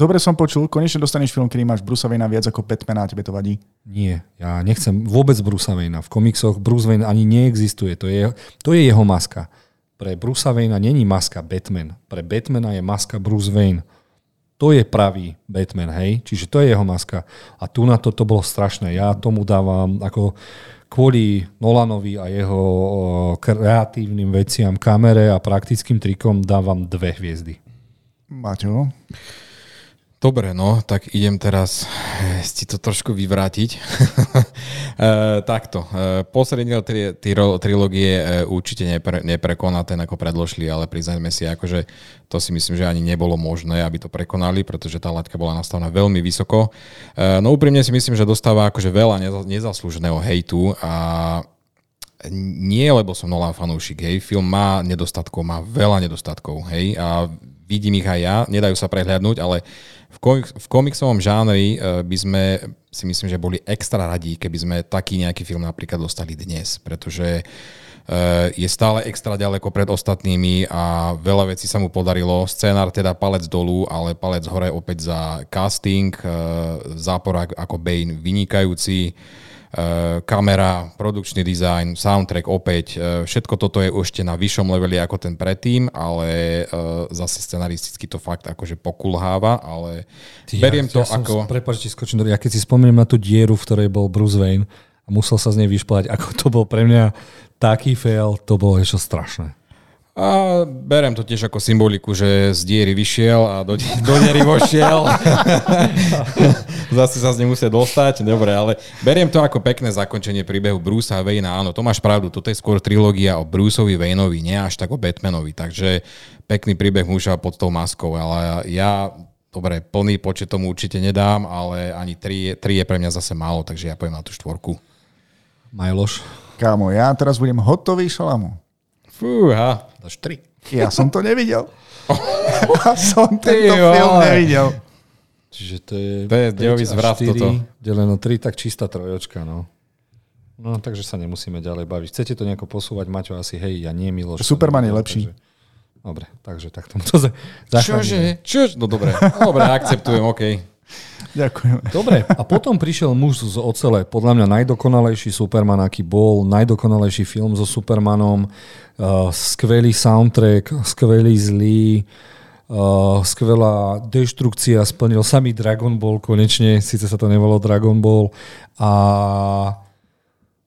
Dobre som počul, konečne dostaneš film, kedy máš Bruce Wayne viac ako Batmana a tebe to vadí? Nie, ja nechcem vôbec Bruce Wayne. V komiksoch Bruce Wayne ani neexistuje. To je, to je jeho maska. Pre Bruce Wayne není maska Batman. Pre Batmana je maska Bruce Wayne. To je pravý Batman, hej? Čiže to je jeho maska. A tu na to to bolo strašné. Ja tomu dávam ako kvôli Nolanovi a jeho kreatívnym veciam, kamere a praktickým trikom dávam dve hviezdy. Maťo? Dobre, no, tak idem teraz eh, si to trošku vyvrátiť. e, takto, e, posledný tri, tri, trilógie e, určite nepre, neprekoná ten, ako predložili, ale priznajme si, akože to si myslím, že ani nebolo možné, aby to prekonali, pretože tá laťka bola nastavená veľmi vysoko. E, no úprimne si myslím, že dostáva akože veľa nezaslúženého hejtu a nie lebo som Nolan fanúšik, hej, film má nedostatkov, má veľa nedostatkov, hej, a vidím ich aj ja, nedajú sa prehľadnúť, ale v, komik- v komiksovom žánri uh, by sme si myslím, že boli extra radí, keby sme taký nejaký film napríklad dostali dnes, pretože uh, je stále extra ďaleko pred ostatnými a veľa vecí sa mu podarilo. Scénár teda palec dolu, ale palec hore opäť za casting, uh, zápor ako Bane vynikajúci. Eh, kamera, produkčný dizajn, soundtrack opäť, eh, všetko toto je ešte na vyššom leveli ako ten predtým, ale eh, zase scenaristicky to fakt akože pokulháva, ale Ty, beriem ja, to ja ako... Prepačte, skočím do... Ja keď si spomínam na tú dieru, v ktorej bol Bruce Wayne a musel sa z nej vyšplať, ako to bol pre mňa taký fail, to bolo ešte strašné. A berem to tiež ako symboliku, že z diery vyšiel a do, do diery vošiel. Zase sa z nej musia dostať. Dobre, ale beriem to ako pekné zakončenie príbehu Brucea Wayna. Áno, to máš pravdu. Toto je skôr trilógia o Bruceovi Wayneovi, nie až tak o Batmanovi. Takže pekný príbeh muža pod tou maskou. Ale ja, dobre, plný počet tomu určite nedám, ale ani tri, tri je pre mňa zase málo, takže ja poviem na tú štvorku. Majloš. Kámo, ja teraz budem hotový šalamu. Fúha. Dáš 3. Ja som to nevidel. ja som tento Ty, film nevidel. Čiže to je... To je dejový zvrat toto. Deleno 3, tak čistá trojočka, no. No, takže sa nemusíme ďalej baviť. Chcete to nejako posúvať, Maťo, asi, hej, ja nie, Miloš. Superman je lepší. Takže... Dobre, takže tak tomu to Čože? Čože? No dobre, dobre, akceptujem, OK. Ďakujem. Dobre, a potom prišiel muž z ocele, podľa mňa najdokonalejší Superman, aký bol, najdokonalejší film so Supermanom, uh, skvelý soundtrack, skvelý zlý, uh, skvelá deštrukcia, splnil samý Dragon Ball konečne, síce sa to nevolalo Dragon Ball a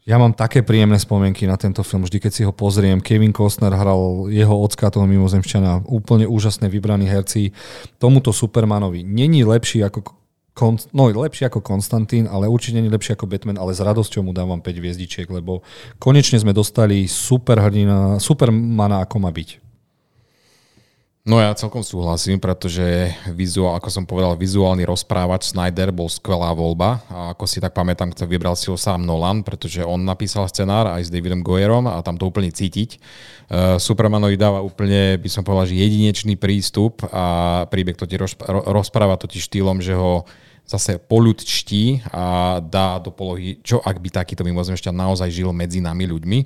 ja mám také príjemné spomienky na tento film, vždy keď si ho pozriem. Kevin Costner hral jeho ocka toho mimozemšťana, úplne úžasné vybraní herci. Tomuto Supermanovi není lepší ako Kon, no lepšie ako Konstantín, ale určite nie lepšie ako Batman, ale s radosťou mu dávam 5 hviezdičiek, lebo konečne sme dostali super hrdina, supermana, ako má byť. No ja celkom súhlasím, pretože vizuál, ako som povedal, vizuálny rozprávač Snyder bol skvelá voľba a ako si tak pamätám, to vybral si ho sám Nolan, pretože on napísal scenár aj s Davidom Goyerom a tam to úplne cítiť. Uh, Supermanovi dáva úplne, by som povedal, že jedinečný prístup a príbeh to ti rozpráva totiž štýlom, že ho zase poľudčtí a dá do polohy, čo ak by takýto mimozemšťan naozaj žil medzi nami ľuďmi.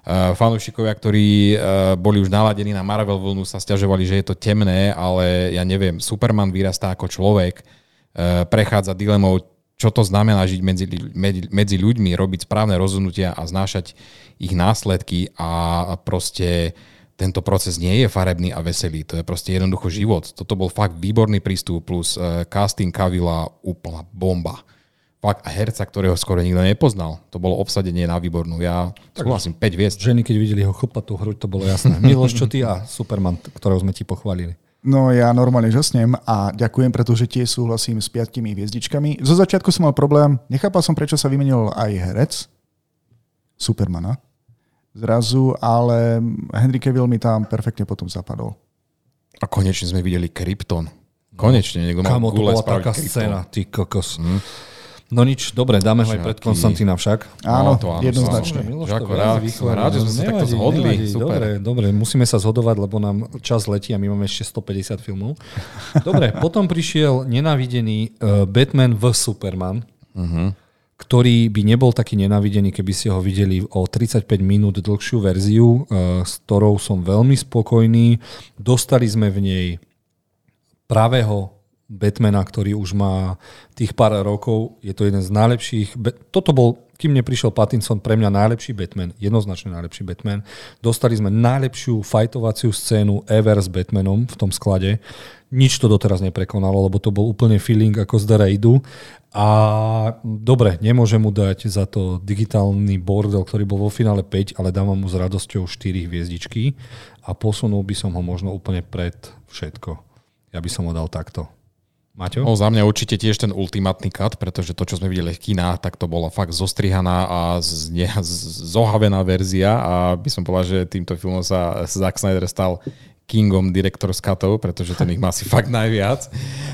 Uh, fanúšikovia, ktorí uh, boli už naladení na Marvel vlnu, sa stiažovali, že je to temné, ale ja neviem, Superman vyrastá ako človek, uh, prechádza dilemou, čo to znamená žiť medzi, medzi, medzi ľuďmi, robiť správne rozhodnutia a znášať ich následky a proste tento proces nie je farebný a veselý, to je proste jednoducho život. Toto bol fakt výborný prístup plus casting Kavila úplná bomba. Fakt a herca, ktorého skoro nikto nepoznal. To bolo obsadenie na výbornú. Ja súhlasím, 5 viest. Ženy, keď videli ho chlpatú hruď, to bolo jasné. Miloš, čo ty a Superman, ktorého sme ti pochválili. No ja normálne žasnem a ďakujem, pretože tie súhlasím s piatimi hviezdičkami. Zo začiatku som mal problém, nechápal som, prečo sa vymenil aj herec Supermana zrazu, ale Henry Cavill mi tam perfektne potom zapadol. A konečne sme videli Krypton. Konečne niekto mal Kamo, to bola taká Krypton. scéna, ty kokos. Mm. No nič, dobre, dáme ho aj pred Konstantína však. Áno, no, to áno jednoznačne. Miloš, rád, rád, že sme sa takto zhodli. Nevadí, Super. Dobre, dobre, musíme sa zhodovať, lebo nám čas letí a my máme ešte 150 filmov. Dobre, potom prišiel nenávidený uh, Batman v Superman. Uh-huh ktorý by nebol taký nenávidený, keby ste ho videli o 35 minút dlhšiu verziu, eh, s ktorou som veľmi spokojný. Dostali sme v nej pravého Batmana, ktorý už má tých pár rokov. Je to jeden z najlepších. Toto bol, kým neprišiel Pattinson, pre mňa najlepší Batman. Jednoznačne najlepší Batman. Dostali sme najlepšiu fajtovaciu scénu ever s Batmanom v tom sklade. Nič to doteraz neprekonalo, lebo to bol úplne feeling ako z The Raidu. A dobre, nemôžem mu dať za to digitálny bordel, ktorý bol vo finále 5, ale dávam mu s radosťou 4 hviezdičky a posunul by som ho možno úplne pred všetko. Ja by som ho dal takto. Maťo? No, za mňa určite tiež ten ultimátny cut, pretože to, čo sme videli v kinách, tak to bola fakt zostrihaná a z, ne, z, zohavená verzia a by som povedal, že týmto filmom sa Zack Snyder stal kingom director's cutov, pretože ten ich má asi fakt najviac.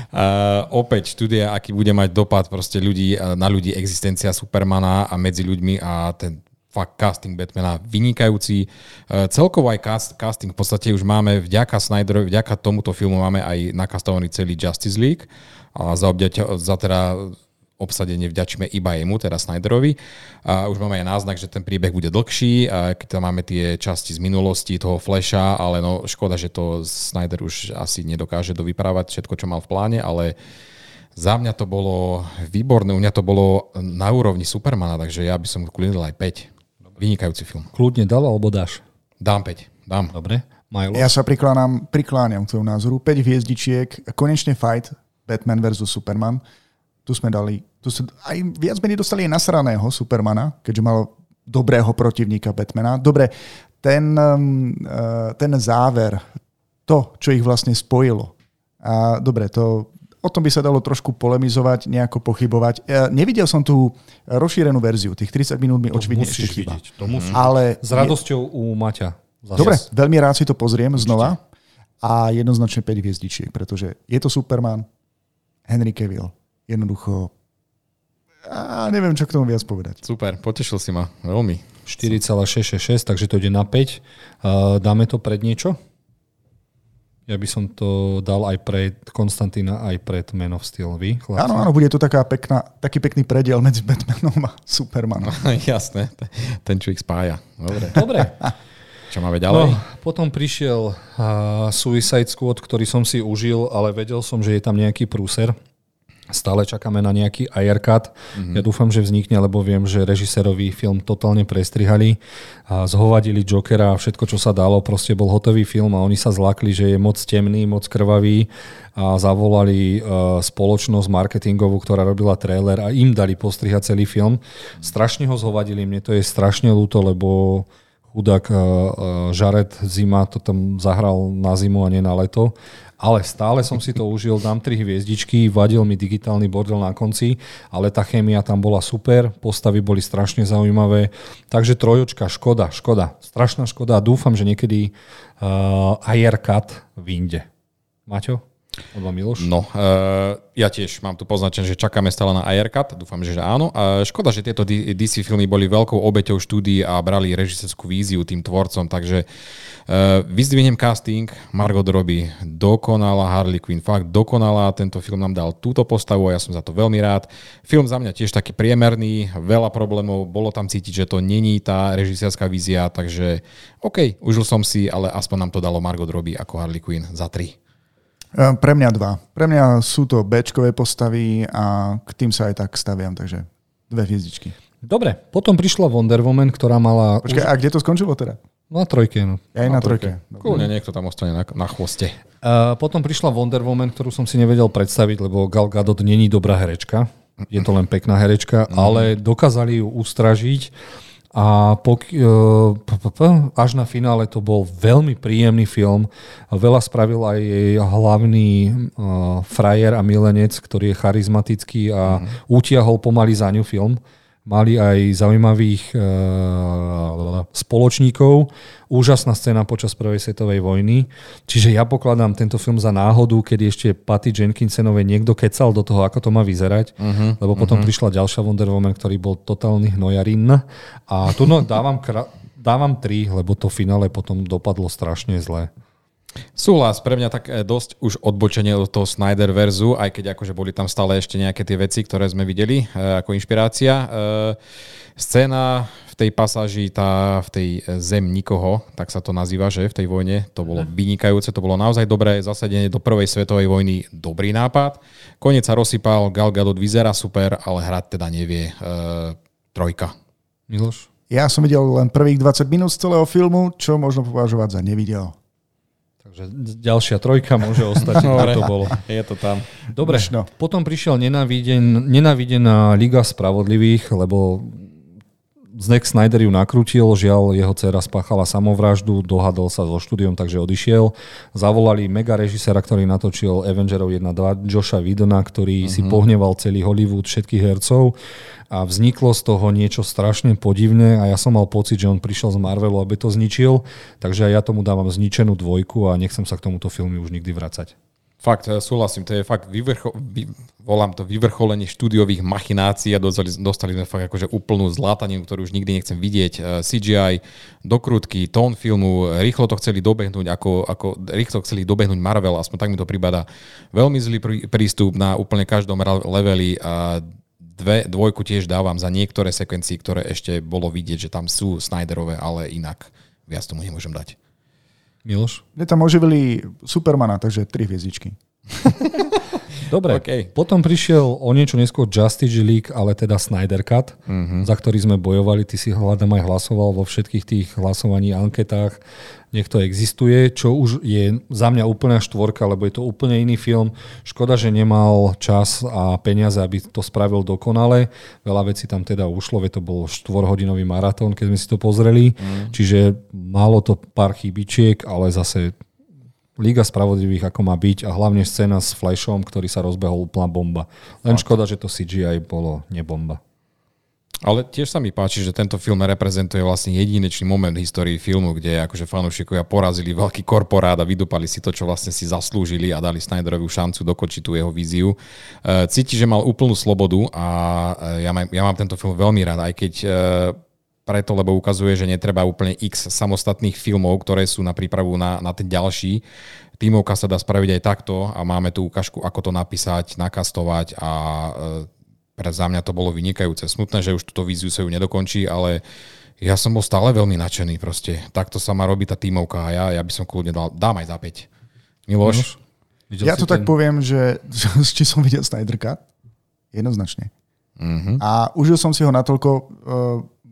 Uh, opäť štúdia, aký bude mať dopad proste ľudí, na ľudí existencia Supermana a medzi ľuďmi a ten fakt casting Batmana vynikajúci. Celkovo aj cast, casting v podstate už máme vďaka Snyderovi, vďaka tomuto filmu máme aj nakastovaný celý Justice League a za, obďaťa, za teda obsadenie vďačíme iba jemu, teda Snyderovi. A už máme aj náznak, že ten príbeh bude dlhší, a keď tam máme tie časti z minulosti toho Flasha, ale no škoda, že to Snyder už asi nedokáže dovyprávať všetko, čo mal v pláne, ale za mňa to bolo výborné, u mňa to bolo na úrovni Supermana, takže ja by som kľudnil aj 5. Vynikajúci film. Kľudne dal alebo dáš? Dám 5. Dám. Dobre. Milo? Ja sa prikláňam, prikláňam k tomu názoru. 5 hviezdičiek, konečne fight Batman versus Superman tu sme dali, tu sme aj viac menej dostali aj nasraného Supermana, keďže mal dobrého protivníka Batmana. Dobre, ten, um, uh, ten záver, to, čo ich vlastne spojilo. A dobre, to, o tom by sa dalo trošku polemizovať, nejako pochybovať. Ja nevidel som tú rozšírenú verziu, tých 30 minút mi očividne ešte chýba. Vidieť, to musíš. Ale S radosťou u Maťa. Zase. Dobre, veľmi rád si to pozriem Určite. znova a jednoznačne 5 hviezdičiek, pretože je to Superman, Henry Cavill, jednoducho a neviem, čo k tomu viac povedať. Super, potešil si ma, veľmi. 4,666, takže to ide na 5. Dáme to pred niečo? Ja by som to dal aj pred Konstantína, aj pred Man of Steel. Vy, chlapci? Áno, áno, bude to taká pekná, taký pekný prediel medzi Batmanom a Supermanom. Jasné, ten čo ich spája. Dobre. Dobre. Čo máme ďalej? No, potom prišiel uh, Suicide Squad, ktorý som si užil, ale vedel som, že je tam nejaký prúser. Stále čakáme na nejaký cut. Mm-hmm. Ja dúfam, že vznikne, lebo viem, že režisérový film totálne prestrihali a zhovadili Jokera a všetko, čo sa dalo. Proste bol hotový film a oni sa zlakli, že je moc temný, moc krvavý a zavolali uh, spoločnosť marketingovú, ktorá robila trailer a im dali postrihať celý film. Strašne ho zhovadili, mne to je strašne ľúto, lebo chudák uh, uh, Žaret Zima to tam zahral na zimu a nie na leto ale stále som si to užil, dám tri hviezdičky, vadil mi digitálny bordel na konci, ale tá chémia tam bola super, postavy boli strašne zaujímavé, takže trojočka, škoda, škoda, strašná škoda a dúfam, že niekedy uh, IR cut vyjde. Maťo? Odva Miloš? No, uh, ja tiež mám tu poznačené, že čakáme stále na Aircut, dúfam, že áno. Uh, škoda, že tieto DC filmy boli veľkou obeťou štúdií a brali režisérskú víziu tým tvorcom, takže uh, vyzdvihnem casting, Margot Robbie dokonala, Harley Quinn fakt dokonala, tento film nám dal túto postavu a ja som za to veľmi rád. Film za mňa tiež taký priemerný, veľa problémov, bolo tam cítiť, že to není tá režisérska vízia, takže OK, užil som si, ale aspoň nám to dalo Margot Robbie ako Harley Quinn za 3. Ehm, pre mňa dva. Pre mňa sú to b postavy a k tým sa aj tak staviam, takže dve hviezdičky. Dobre, potom prišla Wonder Woman, ktorá mala... Počkaj, už... a kde to skončilo teda? Na trojke, no. Aj na, na trojke. trojke. Kľudne, niekto tam ostane na, na chvoste. Uh, potom prišla Wonder Woman, ktorú som si nevedel predstaviť, lebo Gal Gadot není dobrá herečka. Je to len pekná herečka, mm. ale dokázali ju ustražiť a pok- e, až na finále to bol veľmi príjemný film. Veľa spravil aj jej hlavný uh, frajer a milenec, ktorý je charizmatický a mm. utiahol pomaly za ňu film mali aj zaujímavých e, spoločníkov. Úžasná scéna počas Prvej svetovej vojny. Čiže ja pokladám tento film za náhodu, kedy ešte Patty Jenkinsenovej niekto kecal do toho, ako to má vyzerať. Uh-huh, lebo potom uh-huh. prišla ďalšia Wonder Woman, ktorý bol totálny hnojarin. A tu no, dávam, kra- dávam tri, lebo to finále potom dopadlo strašne zle. Súhlas, pre mňa tak e, dosť už odbočenie od toho Snyder verzu, aj keď akože boli tam stále ešte nejaké tie veci, ktoré sme videli e, ako inšpirácia. E, scéna v tej pasáži, tá v tej zem nikoho, tak sa to nazýva, že v tej vojne, to bolo vynikajúce, to bolo naozaj dobré zasadenie do prvej svetovej vojny, dobrý nápad. Konec sa rozsypal, Gal Gadot vyzerá super, ale hrať teda nevie. trojka. Miloš? Ja som videl len prvých 20 minút z celého filmu, čo možno považovať za nevidel. Takže ďalšia trojka môže ostať, Dobre, to bolo. Je to tam. Dobre, no. potom prišiel nenavidená Liga spravodlivých, lebo Zack Snyder ju nakrútil, žiaľ jeho dcera spáchala samovraždu, dohadol sa so štúdiom, takže odišiel. Zavolali mega režisera, ktorý natočil Avengerov 1.2, Josha Widona, ktorý uh-huh. si pohneval celý Hollywood, všetkých hercov a vzniklo z toho niečo strašne podivné a ja som mal pocit, že on prišiel z Marvelu, aby to zničil, takže ja tomu dávam zničenú dvojku a nechcem sa k tomuto filmu už nikdy vracať. Fakt, e, súhlasím, to je fakt vyvrcho, vy, volám to vyvrcholenie štúdiových machinácií a dostali, dostali sme fakt akože úplnú zlataninu, ktorú už nikdy nechcem vidieť. E, CGI, dokrutky, tón filmu, rýchlo to chceli dobehnúť, ako, ako rýchlo chceli dobehnúť Marvel, aspoň tak mi to prípada. Veľmi zlý prístup na úplne každom leveli a dve, dvojku tiež dávam za niektoré sekvencie, ktoré ešte bolo vidieť, že tam sú Snyderové, ale inak viac tomu nemôžem dať. Miloš? Mne tam oživili Supermana, takže tri hviezdičky. Dobre, okay. potom prišiel o niečo neskôr Justice League, ale teda Snyder Cut, uh-huh. za ktorý sme bojovali. Ty si hľadám aj hlasoval vo všetkých tých hlasovaní, anketách nech to existuje, čo už je za mňa úplná štvorka, lebo je to úplne iný film. Škoda, že nemal čas a peniaze, aby to spravil dokonale. Veľa vecí tam teda ušlo, veď to bol štvorhodinový maratón, keď sme si to pozreli. Mm. Čiže malo to pár chybičiek, ale zase Liga spravodlivých, ako má byť a hlavne scéna s Flashom, ktorý sa rozbehol úplná bomba. Len škoda, že to CGI bolo nebomba. Ale tiež sa mi páči, že tento film reprezentuje vlastne jedinečný moment v histórii filmu, kde akože fanúšikovia porazili veľký korporát a vydupali si to, čo vlastne si zaslúžili a dali Snyderovi šancu dokočiť tú jeho víziu. E, cíti, že mal úplnú slobodu a e, ja, mám, ja mám tento film veľmi rád, aj keď e, preto, lebo ukazuje, že netreba úplne x samostatných filmov, ktoré sú na prípravu na, na ten ďalší. Tímovka sa dá spraviť aj takto a máme tu ukážku, ako to napísať, nakastovať a pre za mňa to bolo vynikajúce. Smutné, že už túto víziu sa ju nedokončí, ale ja som bol stále veľmi nadšený proste. Takto sa má robiť tá tímovka a ja, ja by som kľudne dal, dám aj za 5. Miloš? Miloš? Ja to ten... tak poviem, že či som videl Snyder Cut? Jednoznačne. Uh-huh. A užil som si ho natoľko, uh,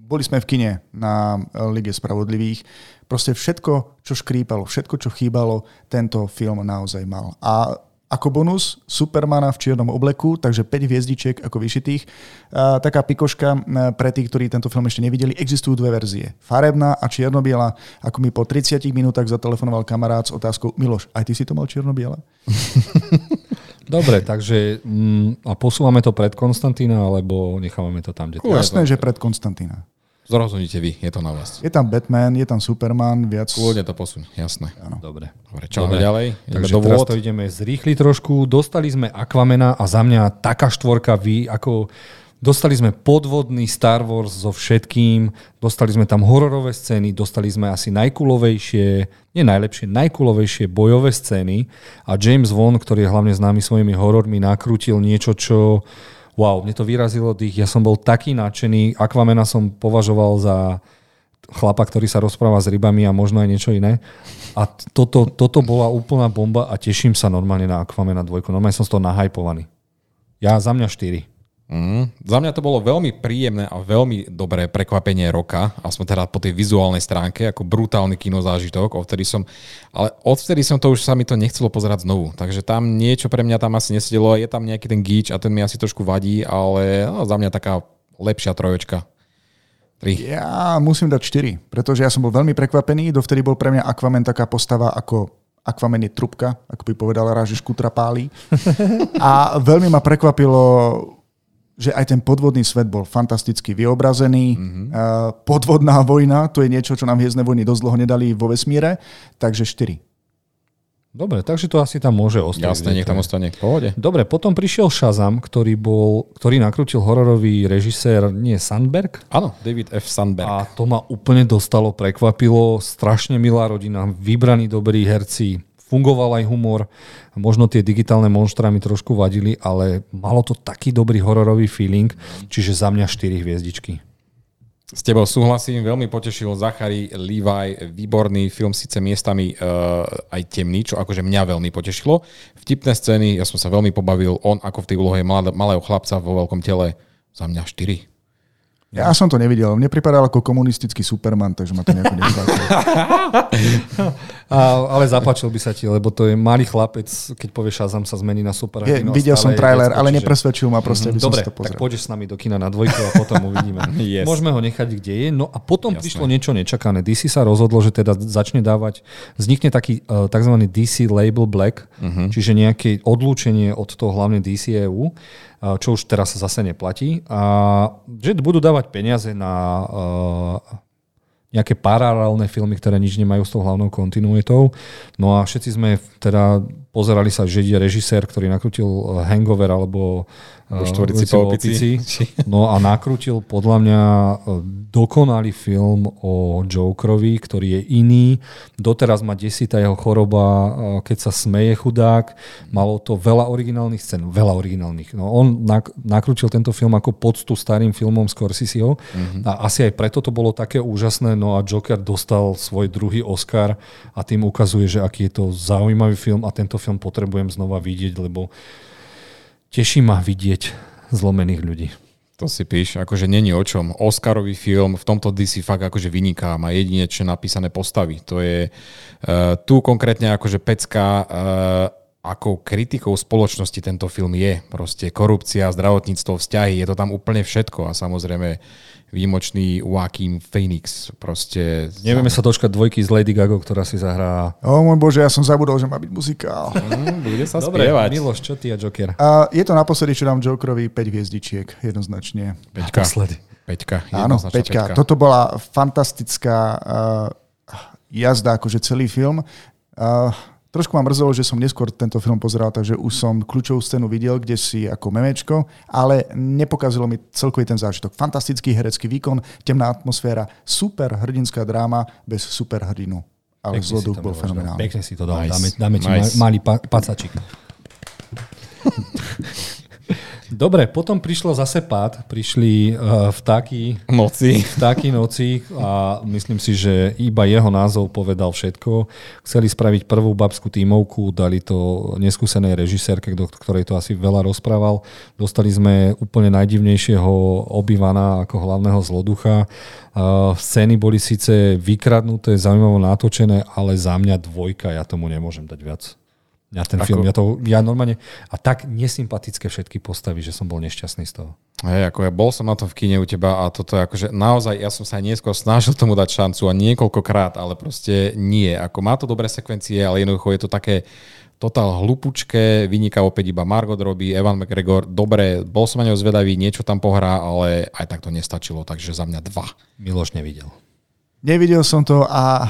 boli sme v kine na Lige Spravodlivých, proste všetko, čo škrípalo, všetko, čo chýbalo, tento film naozaj mal. A ako bonus Supermana v čiernom obleku, takže 5 hviezdičiek ako vyšitých. A taká pikoška pre tých, ktorí tento film ešte nevideli, existujú dve verzie. Farebná a čierno-biela. Ako mi po 30 minútach zatelefonoval kamarát s otázkou Miloš, aj ty si to mal čierno-biele? Dobre, takže mm, a posúvame to pred Konstantína, alebo nechávame to tam, kde Jasné, že pred Konstantína. Zrozumíte vy, je to na vás. Je tam Batman, je tam Superman, viac... Kľudne to posuň, jasné. Ano. Dobre. Dobre, čo Dobre. ďalej? Takže do teraz to ideme zrýchli trošku. Dostali sme Aquamena a za mňa taká štvorka vy, ako Dostali sme podvodný Star Wars so všetkým, dostali sme tam hororové scény, dostali sme asi najkulovejšie, nie najlepšie, najkulovejšie bojové scény a James Wan, ktorý je hlavne známy svojimi horormi, nakrútil niečo, čo wow, mne to vyrazilo dých, ja som bol taký nadšený, Aquamena som považoval za chlapa, ktorý sa rozpráva s rybami a možno aj niečo iné. A toto, toto bola úplná bomba a teším sa normálne na Aquamena 2. Normálne som z toho nahypovaný. Ja za mňa 4. Mm, za mňa to bolo veľmi príjemné a veľmi dobré prekvapenie roka, aspoň teda po tej vizuálnej stránke, ako brutálny kinozážitok, odtedy som, ale odvtedy som to už sa mi to nechcelo pozerať znovu, takže tam niečo pre mňa tam asi nesedelo, je tam nejaký ten gíč a ten mi asi trošku vadí, ale no, za mňa taká lepšia troječka. 3. Ja musím dať 4, pretože ja som bol veľmi prekvapený, dovtedy bol pre mňa Aquaman taká postava ako Aquaman je trubka, ako by povedala Ráž, že škutra páli. A veľmi ma prekvapilo že aj ten podvodný svet bol fantasticky vyobrazený. Mm-hmm. Podvodná vojna, to je niečo, čo nám Hiezdne vojny dosť dlho nedali vo vesmíre, takže 4. Dobre, takže to asi tam môže ostať. Jasne, nech tam ostane. V pohode. Dobre, potom prišiel Shazam, ktorý, bol, ktorý nakrútil hororový režisér, nie Sandberg? Áno, David F. Sandberg. A to ma úplne dostalo, prekvapilo. Strašne milá rodina, vybraní dobrí herci, fungoval aj humor. Možno tie digitálne monštra mi trošku vadili, ale malo to taký dobrý hororový feeling, čiže za mňa 4 hviezdičky. S tebou súhlasím, veľmi potešil Zachary Levi, výborný film, síce miestami uh, aj temný, čo akože mňa veľmi potešilo. Vtipné scény, ja som sa veľmi pobavil, on ako v tej úlohe malého chlapca vo veľkom tele, za mňa 4. Ja som to nevidel. Mne pripadal ako komunistický Superman, takže ma to nejako nepáčilo. ale zapáčil by sa ti, lebo to je malý chlapec, keď povie Shazam sa zmení na super. Je, videl som trailer, ale nepresvedčil ma proste, mm, by Dobre, som si to pozrel. tak pôjdeš s nami do kina na dvojku a potom uvidíme. yes. Môžeme ho nechať, kde je. No a potom Jasné. prišlo niečo nečakané. DC sa rozhodlo, že teda začne dávať, vznikne taký uh, tzv. DC Label Black, uh-huh. čiže nejaké odlúčenie od toho hlavne DC EU čo už teraz zase neplatí. A že budú dávať peniaze na nejaké paralelné filmy, ktoré nič nemajú s tou hlavnou kontinuitou. No a všetci sme teda pozerali sa, že je režisér, ktorý nakrutil eh, Hangover alebo po štvorici po opici. No a nakrutil podľa mňa e, dokonalý film o Jokerovi, ktorý je iný. Doteraz má desita jeho choroba, e, keď sa smeje chudák. Malo to veľa originálnych scén, veľa originálnych. No, on nak- nakrutil tento film ako poctu starým filmom Scorseseho mm-hmm. a asi aj preto to bolo také úžasné. No a Joker dostal svoj druhý Oscar a tým ukazuje, že aký je to zaujímavý film a tento film potrebujem znova vidieť, lebo teší ma vidieť zlomených ľudí. To si píš, akože není o čom. Oscarový film v tomto DC fakt akože vyniká, má jedinečne napísané postavy. To je uh, tu konkrétne akože pecka, uh, akou kritikou spoločnosti tento film je. Proste korupcia, zdravotníctvo, vzťahy, je to tam úplne všetko a samozrejme výmočný Joaquin Phoenix. Proste... Nevieme sa dočkať dvojky z Lady Gaga, ktorá si zahrá... O môj bože, ja som zabudol, že má byť muzikál. Mm, bude sa Dobre, spievať. Miloš, čo ty a Joker? A je to naposledy, čo dám Jokerovi 5 hviezdičiek, jednoznačne. Peťka. Naposledy. Peťka. Áno, Peťka. Peťka. Toto bola fantastická uh, jazda, akože celý film. Uh, Trošku ma mrzelo, že som neskôr tento film pozeral, takže už som kľúčovú scénu videl, kde si ako memečko, ale nepokazilo mi celkový ten zážitok. Fantastický herecký výkon, temná atmosféra, super hrdinská dráma bez super hrdinu. Ale zloduch bol fenomenálny. Pekne si to dal. Nice. Dáme, dáme ti nice. malý pa, pacačik. Dobre, potom prišlo zase pád, prišli uh, vtáky noci. vtáky noci a myslím si, že iba jeho názov povedal všetko. Chceli spraviť prvú babskú tímovku, dali to neskúsenej režisérke, do ktorej to asi veľa rozprával. Dostali sme úplne najdivnejšieho obývaná ako hlavného zloducha. Uh, scény boli síce vykradnuté, zaujímavo natočené, ale za mňa dvojka, ja tomu nemôžem dať viac. Ja ten ako... film, ja, to, ja normálne, a tak nesympatické všetky postavy, že som bol nešťastný z toho. Hej, ako ja bol som na to v kine u teba a toto je akože naozaj, ja som sa aj neskôr snažil tomu dať šancu a niekoľkokrát, ale proste nie. Ako má to dobré sekvencie, ale jednoducho je to také totál hlupučké, vyniká opäť iba Margot Robbie, Evan McGregor, dobre, bol som na ňo zvedavý, niečo tam pohrá, ale aj tak to nestačilo, takže za mňa dva. Miloš nevidel. Nevidel som to a e,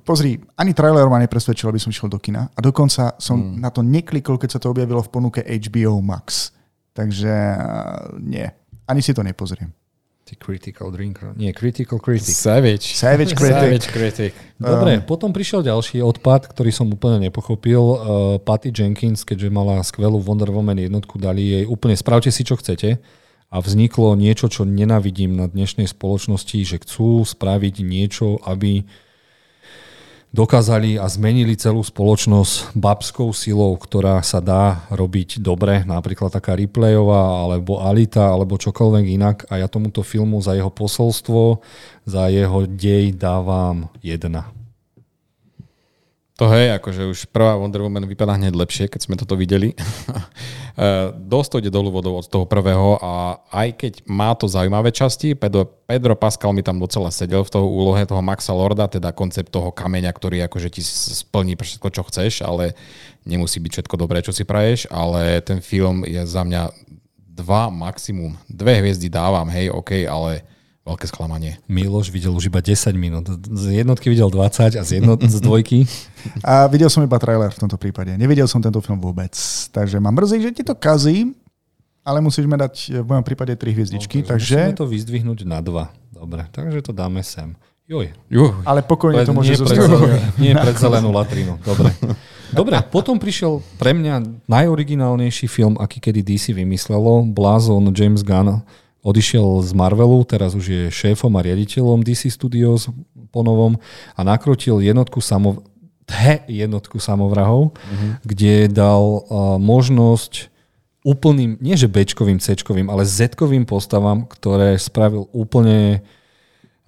pozri, ani trailer ma nepresvedčil, aby som šiel do kina. A dokonca som mm. na to neklikol, keď sa to objavilo v ponuke HBO Max. Takže uh, nie, ani si to nepozriem. Ty critical drinker. Nie, critical critic. Savage. Savage critic. Savage critic. Dobre, um, potom prišiel ďalší odpad, ktorý som úplne nepochopil. Uh, Patty Jenkins, keďže mala skvelú Wonder Woman jednotku, dali jej úplne spravte si, čo chcete a vzniklo niečo, čo nenavidím na dnešnej spoločnosti, že chcú spraviť niečo, aby dokázali a zmenili celú spoločnosť babskou silou, ktorá sa dá robiť dobre, napríklad taká replayová, alebo Alita, alebo čokoľvek inak. A ja tomuto filmu za jeho posolstvo, za jeho dej dávam jedna. To hej, akože už prvá Wonder Woman vypadá hneď lepšie, keď sme toto videli. Eh, dosť to ide dolu vodou od toho prvého a aj keď má to zaujímavé časti, Pedro, Pedro Pascal mi tam docela sedel v toho úlohe toho Maxa Lorda, teda koncept toho kameňa, ktorý akože ti splní všetko, čo chceš, ale nemusí byť všetko dobré, čo si praješ, ale ten film je za mňa dva maximum. Dve hviezdy dávam, hej, OK, ale veľké sklamanie. Miloš videl už iba 10 minút. Z jednotky videl 20 a z, jednot, z dvojky? A videl som iba trailer v tomto prípade. Nevidel som tento film vôbec. Takže ma mrzí, že ti to kazí, ale musíš mi dať v mojom prípade 3 hviezdičky. No, takže... Musíme to vyzdvihnúť na 2. Dobre, takže to dáme sem. Joj. Juh. Ale pokojne to môže zostať. Nie pred zelenú latrinu. Dobre. Dobre, potom prišiel pre mňa najoriginálnejší film, aký kedy DC vymyslelo. Blázon James Gunn odišiel z Marvelu, teraz už je šéfom a riaditeľom DC Studios po novom a nakrutil jednotku samov, he, jednotku samovrahov, uh-huh. kde dal uh, možnosť úplným, nie že Bčkovým, Cčkovým, ale Zkovým postavám, ktoré spravil úplne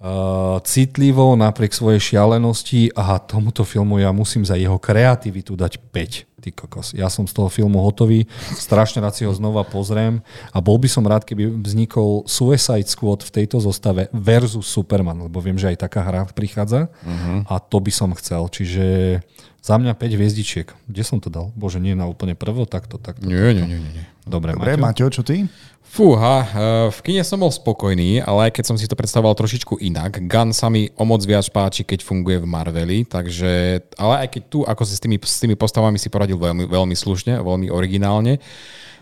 uh, citlivo napriek svojej šialenosti a tomuto filmu ja musím za jeho kreativitu dať 5 ty kokos. Ja som z toho filmu hotový, strašne rád si ho znova pozriem a bol by som rád, keby vznikol Suicide Squad v tejto zostave versus Superman, lebo viem, že aj taká hra prichádza uh-huh. a to by som chcel. Čiže za mňa 5 hviezdičiek. Kde som to dal? Bože, nie na úplne prvo, takto, takto. Nie, nie, nie. nie. Dobre, Dobre Maťo, čo ty? Fúha, eh, v kine som bol spokojný, ale aj keď som si to predstavoval trošičku inak, Gun sa mi o moc viac páči, keď funguje v Marveli, takže, ale aj keď tu, ako si s tými, s tými postavami si poradil veľmi, veľmi slušne, veľmi originálne,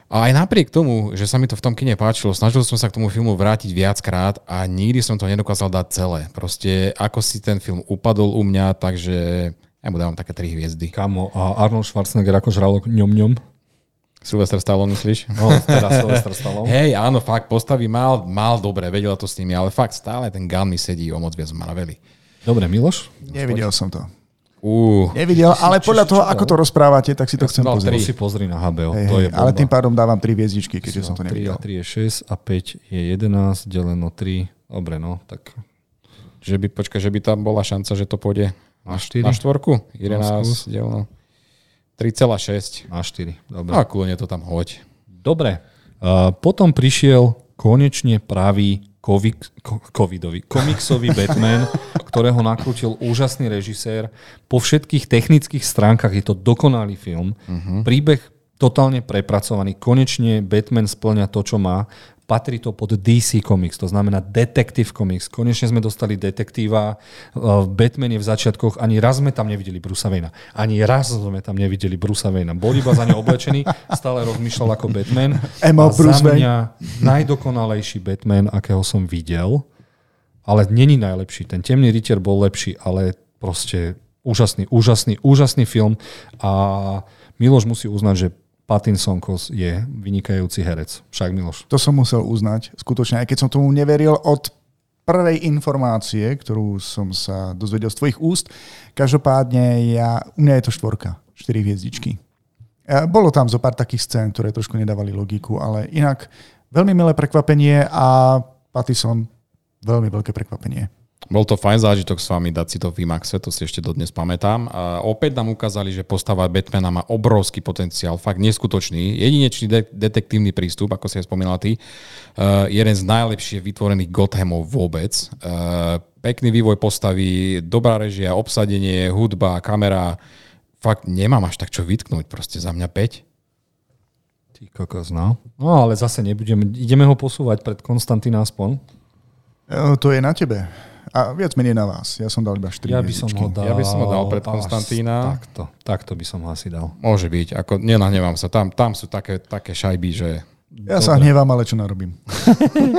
a aj napriek tomu, že sa mi to v tom kine páčilo, snažil som sa k tomu filmu vrátiť viackrát a nikdy som to nedokázal dať celé. Proste ako si ten film upadol u mňa, takže ja mu dávam také tri hviezdy. Kamo, a Arnold Schwarzenegger ako žralok ňom ňom? Sylvester Stallone, myslíš? No, teda Sylvester Stallone. Hej, áno, fakt, postavy mal, mal dobre, vedela to s nimi, ale fakt stále ten gun mi sedí o moc viac Marveli. Dobre, Miloš? Nevidel som to. Uh, Nevidel, ale podľa toho, ako to rozprávate, tak si to chcem No, pozrieť. to si pozri na HBO. Hej, to je hej, ale bomba. tým pádom dávam 3 hviezdičky, keďže som to 3 nevidel. a 3 je 6 a 5 je 11, deleno 3. Dobre, no, tak že by, počkaj, že by tam bola šanca, že to pôjde na 4? na štvorku? skús. 11, delno. 3,6. Na 4, dobre. A kľudne to tam hoď. Dobre. Uh, potom prišiel konečne pravý ko, covidový, komiksový Batman, ktorého nakrútil úžasný režisér. Po všetkých technických stránkach je to dokonalý film. Uh-huh. Príbeh totálne prepracovaný. Konečne Batman splňa to, čo má. Patrí to pod DC Comics, to znamená Detective Comics. Konečne sme dostali detektíva. Uh, Batman je v začiatkoch, ani raz sme tam nevideli Brusa Wayna. Ani raz sme tam nevideli Brusa Wayna. Bol iba za ňo oblečený, stále rozmýšľal ako Batman. Emo a Bruce za mňa najdokonalejší Batman, akého som videl, ale není najlepší. Ten Temný rytier bol lepší, ale proste úžasný, úžasný, úžasný film a Miloš musí uznať, že Pattinson Kos je vynikajúci herec. Však Miloš. To som musel uznať, skutočne, aj keď som tomu neveril od prvej informácie, ktorú som sa dozvedel z tvojich úst. Každopádne ja, u mňa je to štvorka, 4 hviezdičky. E, Bolo tam zo pár takých scén, ktoré trošku nedávali logiku, ale inak veľmi milé prekvapenie a Pattison veľmi veľké prekvapenie. Bol to fajn zážitok s vami dať si to v IMAXe, to si ešte dodnes pamätám. A opäť nám ukázali, že postava Batmana má obrovský potenciál, fakt neskutočný. Jedinečný de- detektívny prístup, ako si aj spomínal ty. Uh, jeden z najlepšie vytvorených Gothamov vôbec. Uh, pekný vývoj postavy, dobrá režia, obsadenie, hudba, kamera. Fakt nemám až tak čo vytknúť, proste za mňa 5. Ty kokos, no. No ale zase nebudeme, ideme ho posúvať pred Konstantína aspoň. E, To je na tebe. A viac menej na vás. Ja som dal iba 4 Ja by som ho dal... Ja by som ho dal pred Konstantína. Takto, takto by som ho asi dal. Môže byť, ako nenahnevám sa. Tam, tam sú také, také šajby, že Ja sa hnevám, ale čo narobím.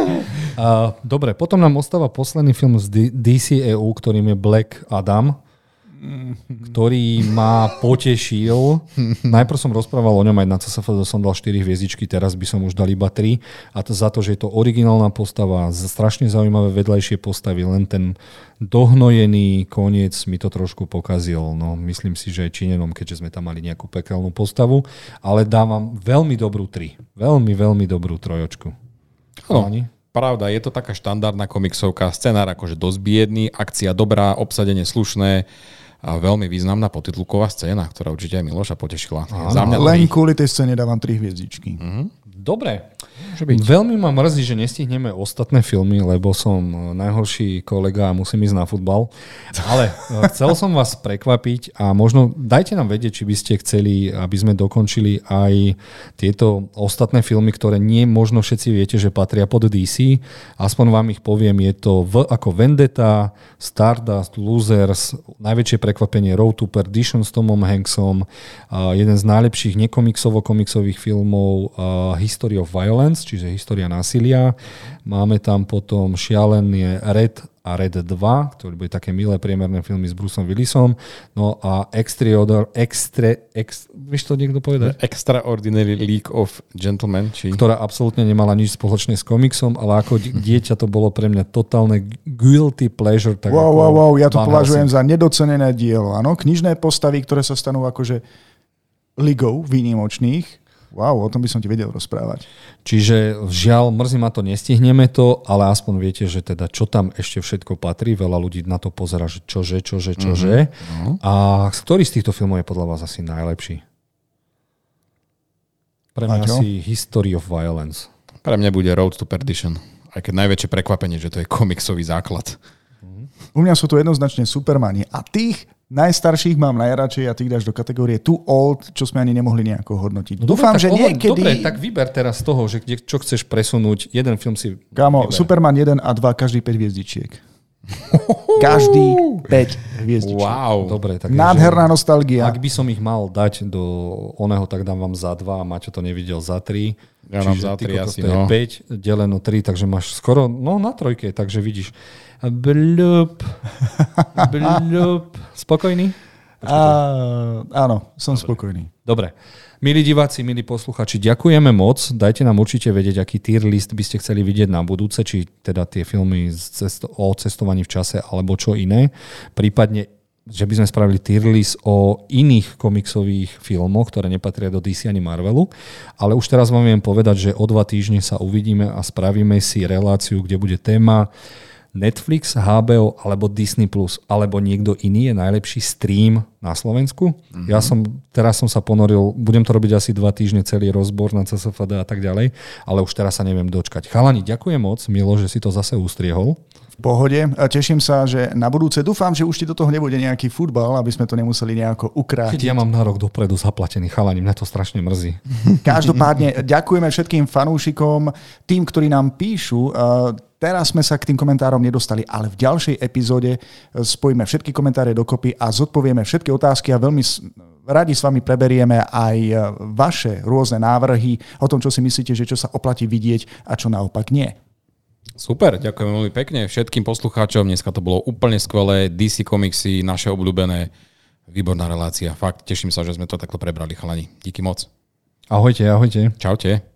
Dobre, potom nám ostáva posledný film z D- DC EU, ktorým je Black Adam, ktorý ma potešil. Najprv som rozprával o ňom aj na CSFD, som dal 4 hviezdičky, teraz by som už dal iba 3. A to za to, že je to originálna postava, strašne zaujímavé vedľajšie postavy, len ten dohnojený koniec mi to trošku pokazil. No, myslím si, že aj Čínenom, keďže sme tam mali nejakú pekelnú postavu, ale dávam veľmi dobrú 3. Veľmi, veľmi dobrú trojočku. Chalani? Pravda, je to taká štandardná komiksovka, scenár akože dosť biedný, akcia dobrá, obsadenie slušné veľmi významná potitulková scéna, ktorá určite aj Miloša potešila. Áno. Za mňa Len tri. kvôli tej scéne dávam 3 hviezdičky. Dobre. Byť. Veľmi ma mrzí, že nestihneme ostatné filmy, lebo som e, najhorší kolega a musím ísť na futbal. Ale e, chcel som vás prekvapiť a možno dajte nám vedieť, či by ste chceli, aby sme dokončili aj tieto ostatné filmy, ktoré nie možno všetci viete, že patria pod DC. Aspoň vám ich poviem, je to v, ako Vendetta, Stardust, Losers, najväčšie prekvapenie Road to Perdition s Tomom Hanksom, jeden z najlepších nekomiksovo-komiksových filmov History of Violence, čiže história násilia. Máme tam potom šialený Red a Red 2, ktoré boli také milé priemerné filmy s Bruceom Willisom. No a Extraordinary, extra, ex, vieš to niekto povedať? Extraordinary League of Gentlemen, či... ktorá absolútne nemala nič spoločné s komiksom, ale ako di- dieťa to bolo pre mňa totálne guilty pleasure. Tak Wow, ako wow, wow, ja to považujem za nedocenené dielo. Áno, knižné postavy, ktoré sa stanú akože ligou výnimočných. Wow, o tom by som ti vedel rozprávať. Čiže žiaľ, mrzí ma to, nestihneme to, ale aspoň viete, že teda čo tam ešte všetko patrí. Veľa ľudí na to pozera, že čože, čože, čože. Mhm. A z ktorý z týchto filmov je podľa vás asi najlepší? Pre mňa asi History of Violence. Pre mňa bude Road to Perdition. Aj keď najväčšie prekvapenie, že to je komiksový základ. U mňa sú to jednoznačne Supermani. A tých najstarších mám najradšej a tých dáš do kategórie too old, čo sme ani nemohli nejako hodnotiť. No Dúfam, dobre, že niekedy... Dobre, tak vyber teraz z toho, že kde, čo chceš presunúť. Jeden film si Kámo, vyber. Superman 1 a 2, každý 5 hviezdičiek. Každý 5 hviezdičiek. Wow. Dobre, tak Nádherná že, nostalgia. Ak by som ich mal dať do oného, tak dám vám za 2 a Maťo to nevidel za 3. Ja mám za 3 asi, no. je 5 deleno 3, takže máš skoro, no na trojke, takže vidíš. Blup. Blup. Spokojný? A, áno, som Dobre. spokojný. Dobre. Milí diváci, milí posluchači, ďakujeme moc. Dajte nám určite vedieť, aký tier list by ste chceli vidieť na budúce, či teda tie filmy o cestovaní v čase alebo čo iné. Prípadne že by sme spravili tier list o iných komiksových filmoch, ktoré nepatria do DC ani Marvelu. Ale už teraz vám viem povedať, že o dva týždne sa uvidíme a spravíme si reláciu, kde bude téma Netflix, HBO alebo Disney+, Plus, alebo niekto iný je najlepší stream na Slovensku. Mm-hmm. Ja som, teraz som sa ponoril, budem to robiť asi dva týždne celý rozbor na CSFD a tak ďalej, ale už teraz sa neviem dočkať. Chalani, ďakujem moc, Milo, že si to zase ustriehol. V pohode. Teším sa, že na budúce dúfam, že už ti do toho nebude nejaký futbal, aby sme to nemuseli nejako ukrátiť. Keď ja mám na rok dopredu zaplatený chalani, mňa to strašne mrzí. Každopádne ďakujeme všetkým fanúšikom, tým, ktorí nám píšu. Teraz sme sa k tým komentárom nedostali, ale v ďalšej epizóde spojíme všetky komentáre dokopy a zodpovieme všetky otázky a veľmi radi s vami preberieme aj vaše rôzne návrhy o tom, čo si myslíte, že čo sa oplatí vidieť a čo naopak nie. Super, ďakujem veľmi pekne všetkým poslucháčom. Dneska to bolo úplne skvelé. DC komiksy, naše obľúbené. Výborná relácia. Fakt, teším sa, že sme to takto prebrali, chalani. Díky moc. Ahojte, ahojte. Čaute.